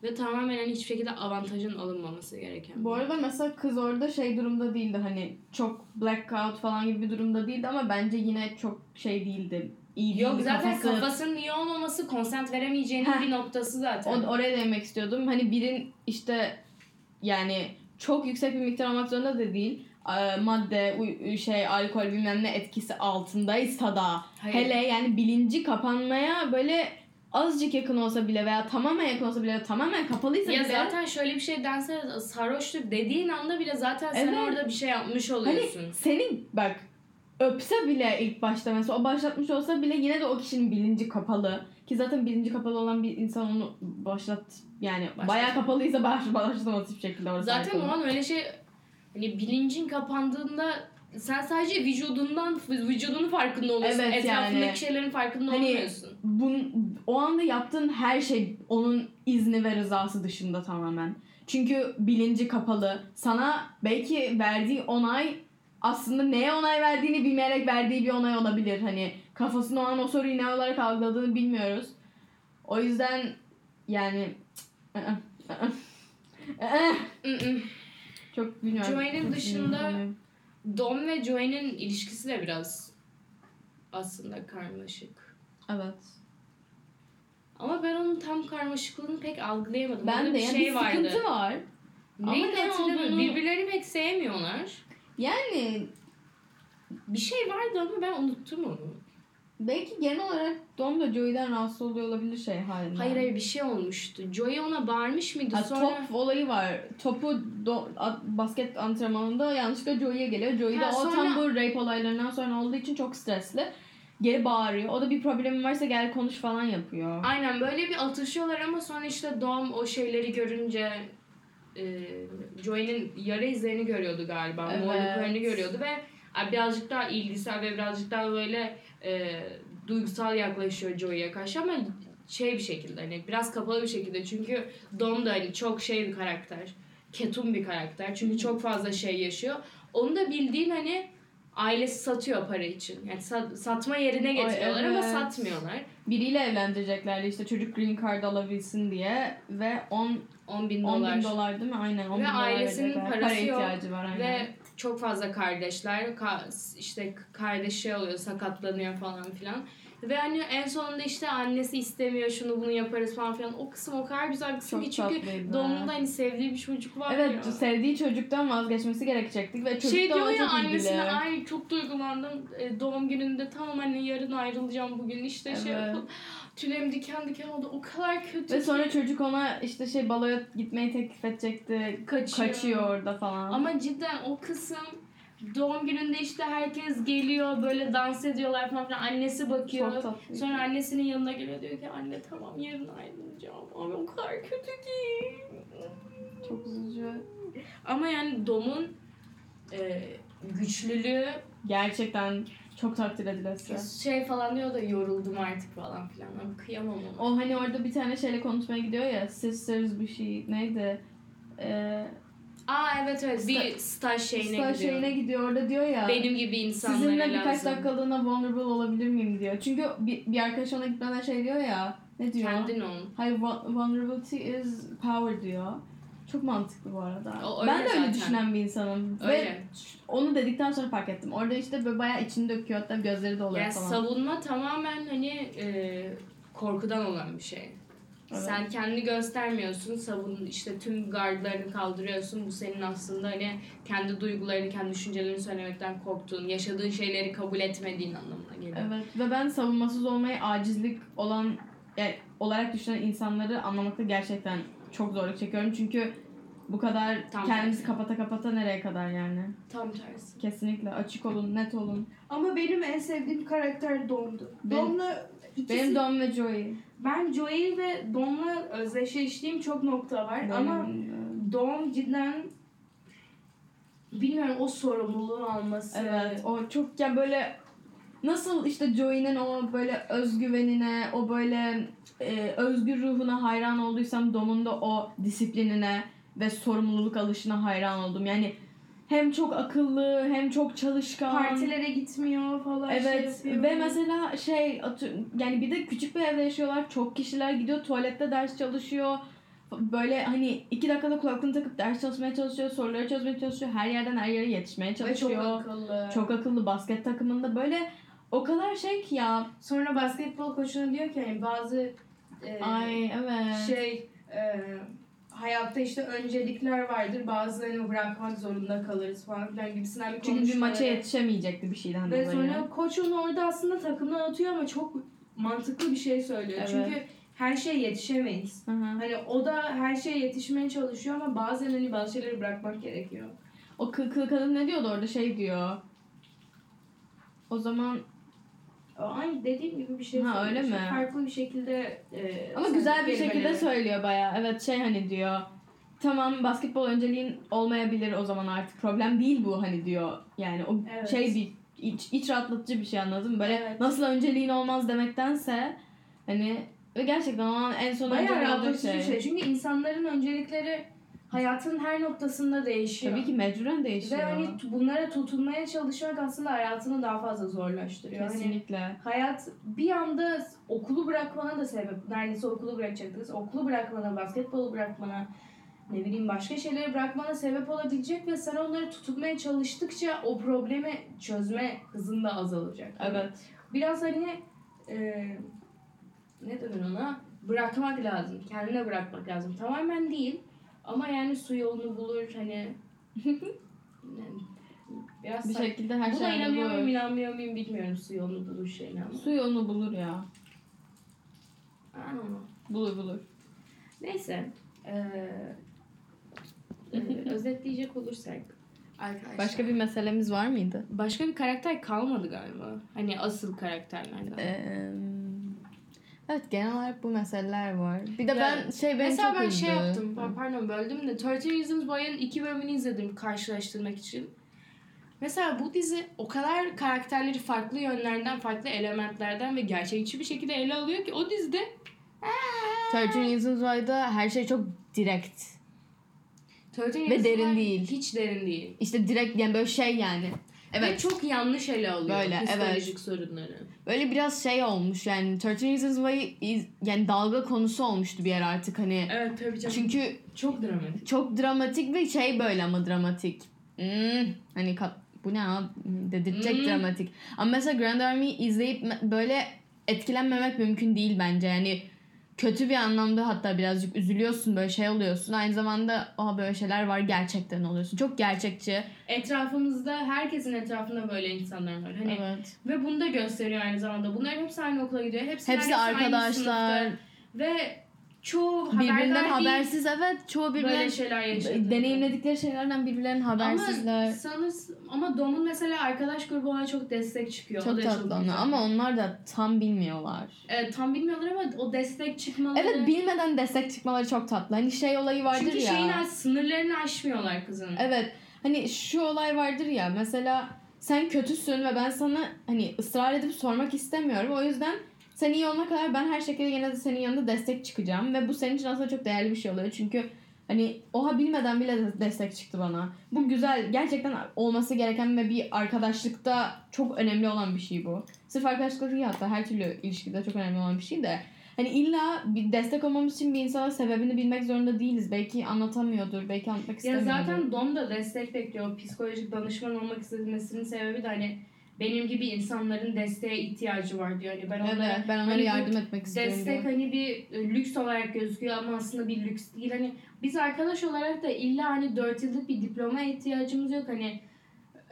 [SPEAKER 2] ve tamamen hani hiçbir şekilde avantajın alınmaması gereken.
[SPEAKER 1] bu arada mesela kız orada şey durumda değildi hani çok blackout falan gibi bir durumda değildi ama bence yine çok şey değildi. İyi
[SPEAKER 2] Yok
[SPEAKER 1] değildi
[SPEAKER 2] zaten
[SPEAKER 1] kafası.
[SPEAKER 2] kafasının iyi olmaması konsent veremeyeceğinin
[SPEAKER 1] Heh.
[SPEAKER 2] bir noktası zaten.
[SPEAKER 1] O, oraya değinmek istiyordum. Hani birin işte yani çok yüksek bir miktar olmak zorunda da değil. Ee, madde, şey, alkol bilmem ne etkisi altındaysa da
[SPEAKER 2] Hayır.
[SPEAKER 1] hele yani bilinci kapanmaya böyle azıcık yakın olsa bile veya tamamen yakın olsa bile tamamen kapalıysa
[SPEAKER 2] ya
[SPEAKER 1] bile
[SPEAKER 2] zaten şöyle bir şey dense sarhoşluk dediğin anda bile zaten sen
[SPEAKER 1] Evet.
[SPEAKER 2] orada bir şey yapmış
[SPEAKER 1] hani
[SPEAKER 2] oluyorsun.
[SPEAKER 1] seni bak öpse bile ilk başta mesela o başlatmış olsa bile yine de o kişinin bilinci kapalı ki zaten bilinci kapalı olan bir insan onu başlat yani
[SPEAKER 2] Başlat.
[SPEAKER 1] bayağı kapalıysa baş, başlatamaz hiçbir şekilde orası
[SPEAKER 2] zaten o an öyle şey hani bilincin kapandığında sen sadece vücudundan vücudunun farkında oluyorsun.
[SPEAKER 1] Evet,
[SPEAKER 2] Etrafındaki
[SPEAKER 1] yani.
[SPEAKER 2] şeylerin farkında
[SPEAKER 1] Hani-
[SPEAKER 2] olmuyorsun.
[SPEAKER 1] Bun, o anda yaptığın her şey onun izni ve rızası dışında tamamen. Çünkü bilinci kapalı. Sana belki verdiği onay aslında neye onay verdiğini bilmeyerek verdiği bir onay olabilir. Hani kafasında o an o soruyu ne olarak algıladığını bilmiyoruz. O yüzden yani çok.
[SPEAKER 2] Joanne'in
[SPEAKER 1] Çok
[SPEAKER 2] dışında-. Dom ve Joey'nin ilişkisi de biraz aslında karmaşık.
[SPEAKER 1] Evet.
[SPEAKER 2] Ama ben onun tam karmaşıklığını pek algılayamadım.
[SPEAKER 1] Ben
[SPEAKER 2] Orada
[SPEAKER 1] de
[SPEAKER 2] bir
[SPEAKER 1] yani
[SPEAKER 2] şey
[SPEAKER 1] bir
[SPEAKER 2] vardı.
[SPEAKER 1] sıkıntı var. Ama
[SPEAKER 2] Neyin
[SPEAKER 1] ne
[SPEAKER 2] olduğunu birbirlerini pek sevmiyorlar.
[SPEAKER 1] Yani
[SPEAKER 2] Bir şey vardı ama ben unuttum onu.
[SPEAKER 1] Belki genel olarak Dom da Joey'den rahatsız oluyor olabilir şey halinde.
[SPEAKER 2] Hayır hayır bir şey olmuştu. Joey ona bağırmış mıydı?
[SPEAKER 1] Ha,
[SPEAKER 2] Sonra
[SPEAKER 1] Top olayı var. Topu do- at- basket antrenmanında yanlışlıkla Joey'ye geliyor. Joey de
[SPEAKER 2] Ha,
[SPEAKER 1] o
[SPEAKER 2] sonra-
[SPEAKER 1] tam bu rape olaylarından sonra olduğu için çok stresli. Geri bağırıyor. O da bir problemin varsa gel konuş falan yapıyor.
[SPEAKER 2] aynen böyle bir atışıyorlar ama sonra işte Dom o şeyleri görünce e, Joey'nin yara izlerini görüyordu galiba.
[SPEAKER 1] Evet.
[SPEAKER 2] Morluklarını görüyordu ve e, birazcık daha ilgisel ve birazcık daha böyle e, duygusal yaklaşıyor Joey'e karşı ama şey bir şekilde hani biraz kapalı bir şekilde çünkü Dom da hani çok şey bir karakter. Ketum bir karakter. Çünkü çok fazla şey yaşıyor. Onu da bildiğin hani ailesi satıyor para için. Yani sa- satma yerine getiriyorlar ama
[SPEAKER 1] evet.
[SPEAKER 2] satmıyorlar.
[SPEAKER 1] Biriyle evlendireceklerdi işte çocuk green card alabilsin diye ve 10
[SPEAKER 2] 10 bin
[SPEAKER 1] 10
[SPEAKER 2] dolar.
[SPEAKER 1] bin dolar değil mi? Aynen 10 bin
[SPEAKER 2] Ve
[SPEAKER 1] dolar
[SPEAKER 2] ailesinin parası
[SPEAKER 1] Para
[SPEAKER 2] yok
[SPEAKER 1] ihtiyacı var aynen.
[SPEAKER 2] Ve çok fazla kardeşler ka- işte kardeş şey oluyor sakatlanıyor falan filan. Ve hani en sonunda işte annesi istemiyor şunu bunu yaparız falan filan. O kısım o kadar güzel bir kısım ki çünkü
[SPEAKER 1] tatlıydı.
[SPEAKER 2] Doğum'da hani sevdiği bir çocuk var
[SPEAKER 1] Evet
[SPEAKER 2] ya.
[SPEAKER 1] sevdiği çocuktan vazgeçmesi gerekecektik ve çocuk
[SPEAKER 2] Şey
[SPEAKER 1] da
[SPEAKER 2] diyor ya
[SPEAKER 1] çok ilgili.
[SPEAKER 2] annesine ay çok duygulandım e, doğum gününde tamam anne yarın ayrılacağım bugün işte şey
[SPEAKER 1] Evet.
[SPEAKER 2] yapalım. Tüylerim diken diken oldu o kadar kötü
[SPEAKER 1] Ve
[SPEAKER 2] ki.
[SPEAKER 1] sonra çocuk ona işte şey baloya gitmeyi teklif edecekti.
[SPEAKER 2] Kaçıyor.
[SPEAKER 1] Kaçıyor orada falan.
[SPEAKER 2] Ama cidden o kısım doğum gününde işte herkes geliyor böyle dans ediyorlar falan filan annesi bakıyor.
[SPEAKER 1] çok tatlı.
[SPEAKER 2] Sonra annesinin yanına geliyor diyor ki anne tamam yarın ayrılacağım. Abi o kadar kötü ki.
[SPEAKER 1] Çok üzücü.
[SPEAKER 2] Ama yani Dom'un e, güçlülüğü
[SPEAKER 1] Gerçekten çok takdir edilesi.
[SPEAKER 2] şey falan diyor da yoruldum artık falan filan. Abi kıyamam ona.
[SPEAKER 1] O hani orada bir tane şeyle konuşmaya gidiyor ya. Sisters bir şey neydi? Ee,
[SPEAKER 2] Aa evet evet bir staj şeyine
[SPEAKER 1] staj
[SPEAKER 2] gidiyor.
[SPEAKER 1] şeyine gidiyor orada diyor ya.
[SPEAKER 2] Benim gibi insanlara
[SPEAKER 1] Sizinle birkaç
[SPEAKER 2] lazım.
[SPEAKER 1] dakikalığına vulnerable olabilir miyim diyor. Çünkü bir, bir arkadaş ona gitmeden şey diyor ya. Ne diyor?
[SPEAKER 2] Kendin ol.
[SPEAKER 1] Hayır vul- vulnerability is power diyor. Çok mantıklı bu arada.
[SPEAKER 2] O öyle
[SPEAKER 1] ben de öyle
[SPEAKER 2] zaten.
[SPEAKER 1] düşünen bir insanım. Ve
[SPEAKER 2] Öyle.
[SPEAKER 1] onu dedikten sonra fark ettim. Orada işte böyle bayağı içini döküyor hatta gözleri de oluyor
[SPEAKER 2] Yani
[SPEAKER 1] falan.
[SPEAKER 2] savunma tamamen hani e, korkudan olan bir şey.
[SPEAKER 1] Evet.
[SPEAKER 2] Sen kendini göstermiyorsun, savun işte tüm gardlarını kaldırıyorsun. Bu senin aslında hani kendi duygularını, kendi düşüncelerini söylemekten korktuğun, yaşadığın şeyleri kabul etmediğin anlamına geliyor.
[SPEAKER 1] Evet ve ben savunmasız olmayı acizlik olan yani olarak düşünen insanları anlamakta gerçekten çok zorluk çekiyorum. Çünkü bu kadar
[SPEAKER 2] Tam
[SPEAKER 1] kendinizi
[SPEAKER 2] tersi.
[SPEAKER 1] kapata kapata nereye kadar yani?
[SPEAKER 2] Tam tersi.
[SPEAKER 1] Kesinlikle açık olun, net olun.
[SPEAKER 3] Ama benim en sevdiğim karakter Dom'du.
[SPEAKER 1] Benim-
[SPEAKER 3] Dom'la ikisi...
[SPEAKER 1] Benim Dom ve Joey.
[SPEAKER 3] Ben Joey ve Dom'la özdeşleştiğim çok nokta var ama
[SPEAKER 1] Benim-
[SPEAKER 3] Dom cidden bilmiyorum o sorumluluğu alması.
[SPEAKER 1] Evet o çok ya böyle nasıl işte Joey'nin o böyle özgüvenine, o böyle e, özgür ruhuna hayran olduysam Dom'un da o disiplinine ve sorumluluk alışına hayran oldum. Yani hem çok akıllı hem çok çalışkan.
[SPEAKER 3] Partilere gitmiyor falan şey
[SPEAKER 1] Evet
[SPEAKER 3] yapıyor.
[SPEAKER 1] ve mesela şey yani bir de küçük bir evde yaşıyorlar. Çok kişiler gidiyor tuvalette ders çalışıyor. Böyle hani iki dakikada kulaklığını takıp ders çalışmaya çalışıyor. Soruları çözmeye çalışıyor. Her yerden her yere yetişmeye
[SPEAKER 3] ve çok
[SPEAKER 1] çalışıyor.
[SPEAKER 3] akıllı.
[SPEAKER 1] Çok akıllı basket takımında böyle o kadar şey ki ya.
[SPEAKER 3] Sonra basketbol koçuna diyor ki hani bazı e,
[SPEAKER 1] Ay evet.
[SPEAKER 3] şey e, hayatta işte öncelikler vardır. Bazılarını bırakmak zorunda kalırız falan filan gibisinden bir
[SPEAKER 1] Çünkü bir maça yetişemeyecekti bir şeyden
[SPEAKER 3] Ve
[SPEAKER 1] dolayı.
[SPEAKER 3] sonra koç onu orada aslında takımdan atıyor ama çok mantıklı bir şey söylüyor.
[SPEAKER 1] Evet.
[SPEAKER 3] Çünkü her şeye yetişemeyiz.
[SPEAKER 1] Hı hı.
[SPEAKER 3] Hani o da her şeye yetişmeye çalışıyor ama bazen hani bazı şeyleri bırakmak gerekiyor.
[SPEAKER 1] O kıl kıl kadın ne diyordu orada şey diyor. O zaman
[SPEAKER 3] Aynı dediğim gibi bir şey
[SPEAKER 1] Ha, öyle mi?
[SPEAKER 3] Farklı bir şekilde e,
[SPEAKER 1] ama güzel bir şekilde söylüyor baya. Evet şey hani diyor. Tamam basketbol önceliğin olmayabilir o zaman artık problem değil bu hani diyor. Yani o
[SPEAKER 3] Evet.
[SPEAKER 1] şey bir iç, iç rahatlatıcı bir şey anladın mı? Böyle
[SPEAKER 3] Evet.
[SPEAKER 1] nasıl önceliğin olmaz demektense hani ve gerçekten o an en son
[SPEAKER 3] Bayağı
[SPEAKER 1] önceliği olacak şey.
[SPEAKER 3] şey. Çünkü insanların öncelikleri hayatın her noktasında değişiyor.
[SPEAKER 1] Tabii ki mecburen değişiyor.
[SPEAKER 3] Ve hani bunlara tutunmaya çalışmak aslında hayatını daha fazla zorlaştırıyor. Hani
[SPEAKER 1] Kesinlikle.
[SPEAKER 3] hayat bir anda okulu bırakmana da sebep. Neredeyse okulu bırakacaktınız. Okulu bırakmana, basketbolu bırakmana, ne bileyim başka şeyleri bırakmana sebep olabilecek ve sen onları tutunmaya çalıştıkça o problemi çözme hızın da azalacak. Hani
[SPEAKER 1] Evet.
[SPEAKER 3] Biraz hani e, ne denir ona? Bırakmak lazım. Kendine bırakmak lazım. Tamamen değil. Ama yani su yolunu bulur hani. *laughs* Yani Biraz
[SPEAKER 1] Bir
[SPEAKER 3] sak-
[SPEAKER 1] şekilde her
[SPEAKER 3] Buna
[SPEAKER 1] şey
[SPEAKER 3] inanıyor muyum, inanmıyor muyum bilmiyorum su yolunu bulur şeyini ama.
[SPEAKER 1] Su yolunu bulur ya.
[SPEAKER 3] Ama.
[SPEAKER 1] Bulur bulur.
[SPEAKER 3] Neyse. Ee, e, *laughs* özetleyecek olursak. Arkadaşlar.
[SPEAKER 1] Başka bir meselemiz var mıydı?
[SPEAKER 2] Başka bir karakter kalmadı galiba. Hani asıl karakterlerden.
[SPEAKER 1] Ee, Evet genel olarak bu meseleler var. Bir de
[SPEAKER 4] Ya,
[SPEAKER 1] ben şey
[SPEAKER 4] Mesela
[SPEAKER 1] çok
[SPEAKER 4] ben
[SPEAKER 1] üzdü.
[SPEAKER 4] şey yaptım. pa- Pardon böldüm de 13 Reasons Why'ın iki bölümünü izledim karşılaştırmak için. Mesela bu dizi o kadar karakterleri farklı yönlerden, farklı elementlerden ve gerçekçi bir şekilde ele alıyor ki o dizide
[SPEAKER 1] 13 Reasons Why'da her şey çok direkt.
[SPEAKER 4] 13
[SPEAKER 1] Ve derin değil.
[SPEAKER 4] Hiç derin değil.
[SPEAKER 1] İşte direkt yani böyle şey yani.
[SPEAKER 4] Ve
[SPEAKER 1] Evet.
[SPEAKER 4] çok yanlış ele alıyor
[SPEAKER 1] Böyle,
[SPEAKER 4] psikolojik sorunları.
[SPEAKER 1] Böyle biraz şey olmuş yani 13 Reasons Why iz- yani dalga konusu olmuştu bir yer artık hani.
[SPEAKER 4] Evet tabii canım.
[SPEAKER 1] Çünkü
[SPEAKER 4] çok dramatik.
[SPEAKER 1] çok dramatik ve şey böyle ama dramatik. Hmm, hani kat, bu ne abi dedirtecek
[SPEAKER 4] Hmm.
[SPEAKER 1] dramatik. Ama mesela Grand Army izleyip böyle etkilenmemek mümkün değil bence. Yani kötü bir anlamda hatta birazcık üzülüyorsun böyle şey oluyorsun. Aynı zamanda oha böyle şeyler var gerçekten oluyorsun. Çok gerçekçi.
[SPEAKER 2] Etrafımızda herkesin etrafında böyle insanlar var. Hani
[SPEAKER 1] Evet.
[SPEAKER 2] ve bunu da gösteriyor aynı zamanda. Bunların hepsi aynı okula gidiyor. Hepsi,
[SPEAKER 1] Hepsi arkadaşlar.
[SPEAKER 2] ve çoğu
[SPEAKER 1] Birbirinden
[SPEAKER 2] değil,
[SPEAKER 1] habersiz evet. Çoğu birbirinden
[SPEAKER 2] böyle şeyler yaşadı.
[SPEAKER 1] deneyimledikleri şeylerden birbirlerinin habersizler.
[SPEAKER 2] Ama sanırız ama Dom'un mesela arkadaş grubu ona çok destek çıkıyor. O
[SPEAKER 1] çok
[SPEAKER 2] da
[SPEAKER 1] tatlı
[SPEAKER 2] güzel.
[SPEAKER 1] ama onlar da tam bilmiyorlar.
[SPEAKER 2] Evet, tam bilmiyorlar ama o destek çıkmaları.
[SPEAKER 1] Evet bilmeden destek çıkmaları çok tatlı. Hani şey olayı vardır
[SPEAKER 2] Çünkü
[SPEAKER 1] ya.
[SPEAKER 2] şeyin aş- sınırlarını aşmıyorlar kızın.
[SPEAKER 1] Evet. Hani şu olay vardır ya. Mesela sen kötüsün ve ben sana hani ısrar edip sormak istemiyorum. O yüzden sen iyi olana kadar ben her şekilde yine de senin yanında destek çıkacağım. Ve bu senin için aslında çok değerli bir şey oluyor. Çünkü hani oha bilmeden bile de- destek çıktı bana. Bu güzel. Gerçekten olması gereken ve bir arkadaşlıkta çok önemli olan bir şey bu. Sırf arkadaşlıkta değil hatta her türlü ilişkide çok önemli olan bir şey de. Hani illa bir destek olmamız için bir insana sebebini bilmek zorunda değiliz. Belki anlatamıyordur, belki anlatmak
[SPEAKER 2] Ya
[SPEAKER 1] istemiyordur.
[SPEAKER 2] zaten Dom da destek bekliyor. Psikolojik danışman olmak istemesinin sebebi de hani benim gibi insanların desteğe ihtiyacı var diyor. Hani ben onlara
[SPEAKER 1] Evet, ben onlara
[SPEAKER 2] hani
[SPEAKER 1] yardım etmek istiyorum.
[SPEAKER 2] destek
[SPEAKER 1] diyor.
[SPEAKER 2] hani bir e, lüks olarak gözüküyor ama aslında bir lüks değil. Hani biz arkadaş olarak da illa hani 4 yıllık bir diploma ihtiyacımız yok. Hani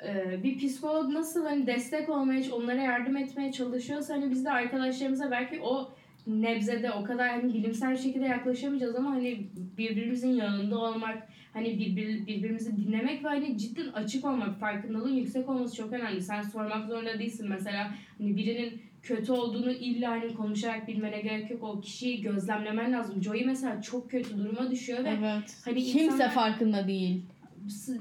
[SPEAKER 2] e, bir psikolog nasıl hani destek olmaya, onlara yardım etmeye çalışıyorsa hani biz de arkadaşlarımıza belki o nebzede o kadar hani bilimsel şekilde yaklaşamayacağız ama hani birbirimizin yanında olmak, hani birbir, birbirimizi dinlemek ve hani cidden açık olmak, farkındalığın yüksek olması çok önemli. Sen sormak zorunda değilsin mesela hani birinin kötü olduğunu illa hani konuşarak bilmene gerek yok. O kişiyi gözlemlemen lazım. Joey mesela çok kötü duruma düşüyor ve
[SPEAKER 1] Evet.
[SPEAKER 2] hani
[SPEAKER 1] Kimse
[SPEAKER 2] insanlar-
[SPEAKER 1] farkında değil.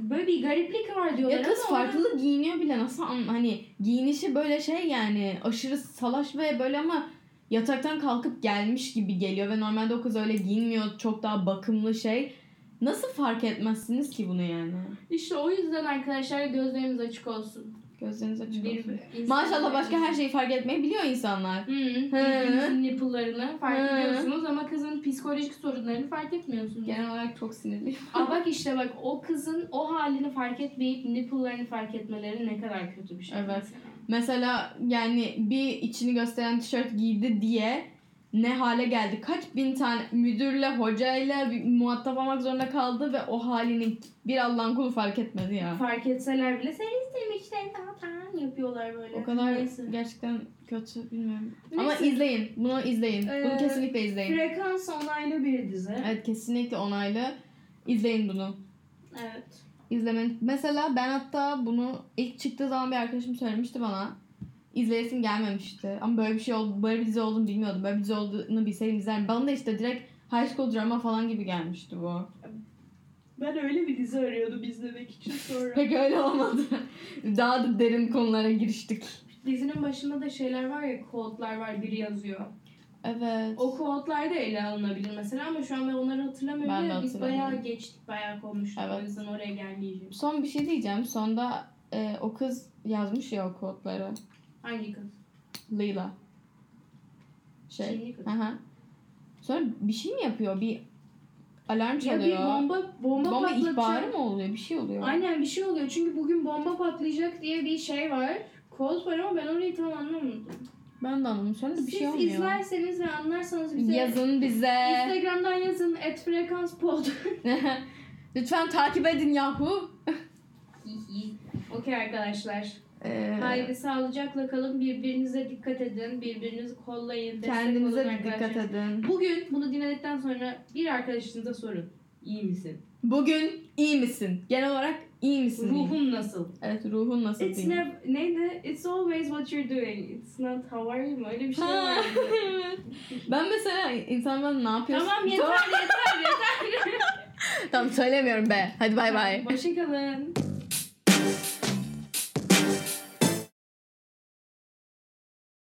[SPEAKER 2] böyle bir gariplik var diyorlar
[SPEAKER 1] Ya kız farklı giyiniyor bile nasıl an- hani giyinişi böyle şey yani aşırı salaş ve böyle ama yataktan kalkıp gelmiş gibi geliyor ve normalde o kız öyle giyinmiyor çok daha bakımlı şey. Nasıl fark etmezsiniz ki bunu yani?
[SPEAKER 2] işte o yüzden arkadaşlar gözlerimiz açık olsun.
[SPEAKER 1] Gözleriniz açık
[SPEAKER 2] Bir-
[SPEAKER 1] olsun. Maşallah başka her şeyi fark etmeyi biliyor insanlar.
[SPEAKER 2] Hı, nipple'larını fark
[SPEAKER 1] Hı.
[SPEAKER 2] ediyorsunuz ama kızın psikolojik sorunlarını fark etmiyorsunuz.
[SPEAKER 1] Genel olarak çok sinirliyim.
[SPEAKER 2] Aa bak *laughs* işte bak o kızın o halini fark etmeyip nipple'larını fark etmeleri ne kadar kötü bir şey.
[SPEAKER 1] Evet.
[SPEAKER 2] mesela.
[SPEAKER 1] Mesela yani bir içini gösteren tişört giydi diye ne hale geldi. Kaç bin tane müdürle, hocayla bir muhatap olmak zorunda kaldı ve o halini bir Allah'ın kulu fark etmedi ya.
[SPEAKER 2] Fark etseler bile sen istemiştin falan yapıyorlar böyle.
[SPEAKER 1] O kadar
[SPEAKER 2] Neyse.
[SPEAKER 1] gerçekten kötü bilmiyorum. Ama
[SPEAKER 2] Neyse.
[SPEAKER 1] izleyin. Bunu izleyin. Bunu
[SPEAKER 2] Ee,
[SPEAKER 1] kesinlikle izleyin.
[SPEAKER 2] Frekans onaylı bir dizi.
[SPEAKER 1] Evet kesinlikle onaylı. İzleyin bunu.
[SPEAKER 2] Evet.
[SPEAKER 1] İzlemen. Mesela ben hatta bunu ilk çıktığı zaman bir arkadaşım söylemişti bana. İzleyesim gelmemişti. Ama böyle bir şey oldu, böyle bir dizi olduğunu bilmiyordum. Böyle bir dizi olduğunu bilseydim izlerdim. Bana da işte direkt High School Drama falan gibi gelmişti bu.
[SPEAKER 2] Ben öyle bir dizi arıyordum izlemek için sonra. *laughs*
[SPEAKER 1] Pek öyle olmadı. Daha da derin konulara giriştik.
[SPEAKER 2] Dizinin başında da şeyler var ya, kodlar var, biri yazıyor.
[SPEAKER 1] Evet.
[SPEAKER 2] O kodlar da ele alınabilir mesela ama şu an ben onları hatırlamıyorum.
[SPEAKER 1] Ben de
[SPEAKER 2] ve Biz
[SPEAKER 1] hatırlamıyorum.
[SPEAKER 2] bayağı geçtik, bayağı konuştuk.
[SPEAKER 1] Evet.
[SPEAKER 2] O yüzden oraya gelmeyeceğim.
[SPEAKER 1] Son bir şey diyeceğim. Sonda e, o kız yazmış ya o kodları.
[SPEAKER 2] Hangi kız?
[SPEAKER 1] Lila. Şey.
[SPEAKER 2] Çinli kız.
[SPEAKER 1] Hı. Sonra bir şey mi yapıyor? Bir alarm
[SPEAKER 2] Ya
[SPEAKER 1] çalıyor.
[SPEAKER 2] bir bomba, bomba,
[SPEAKER 1] Bomba
[SPEAKER 2] patlatacak.
[SPEAKER 1] ihbarı mı oluyor? Bir şey oluyor.
[SPEAKER 2] Aynen bir şey oluyor. Çünkü bugün bomba patlayacak diye bir şey var. Kod var ama ben orayı tam anlamadım.
[SPEAKER 1] Ben de anlamadım. Sonra da bir
[SPEAKER 2] Siz
[SPEAKER 1] şey olmuyor.
[SPEAKER 2] izlerseniz ve anlarsanız bize
[SPEAKER 1] Yazın bize.
[SPEAKER 2] Instagram'dan yazın et frekans pod. *laughs*
[SPEAKER 1] Lütfen takip edin yahu.
[SPEAKER 2] Okey arkadaşlar.
[SPEAKER 1] Ee,
[SPEAKER 2] Haydi sağlıcakla kalın. Birbirinize dikkat edin. Birbirinizi kollayın. destek
[SPEAKER 1] kendinize
[SPEAKER 2] olun
[SPEAKER 1] dikkat
[SPEAKER 2] arkadaşlar.
[SPEAKER 1] edin.
[SPEAKER 2] Bugün bunu dinledikten sonra bir arkadaşınıza sorun. İyi misin?
[SPEAKER 1] Bugün iyi misin? Genel olarak iyi misin? diyeyim.
[SPEAKER 2] Ruhun nasıl?
[SPEAKER 1] Evet ruhun nasıl
[SPEAKER 2] It's
[SPEAKER 1] diyeyim.
[SPEAKER 2] never, neydi? It's always what you're doing. It's not how are you mu? Öyle bir şey
[SPEAKER 1] Ha,
[SPEAKER 2] vardı. *laughs*
[SPEAKER 1] evet. Ben mesela insan bana ne yapıyorsun?
[SPEAKER 2] tamam yeter yeter yeter. *laughs*
[SPEAKER 1] Tamam söylemiyorum be. Hadi bay bay.
[SPEAKER 2] Hoşçakalın.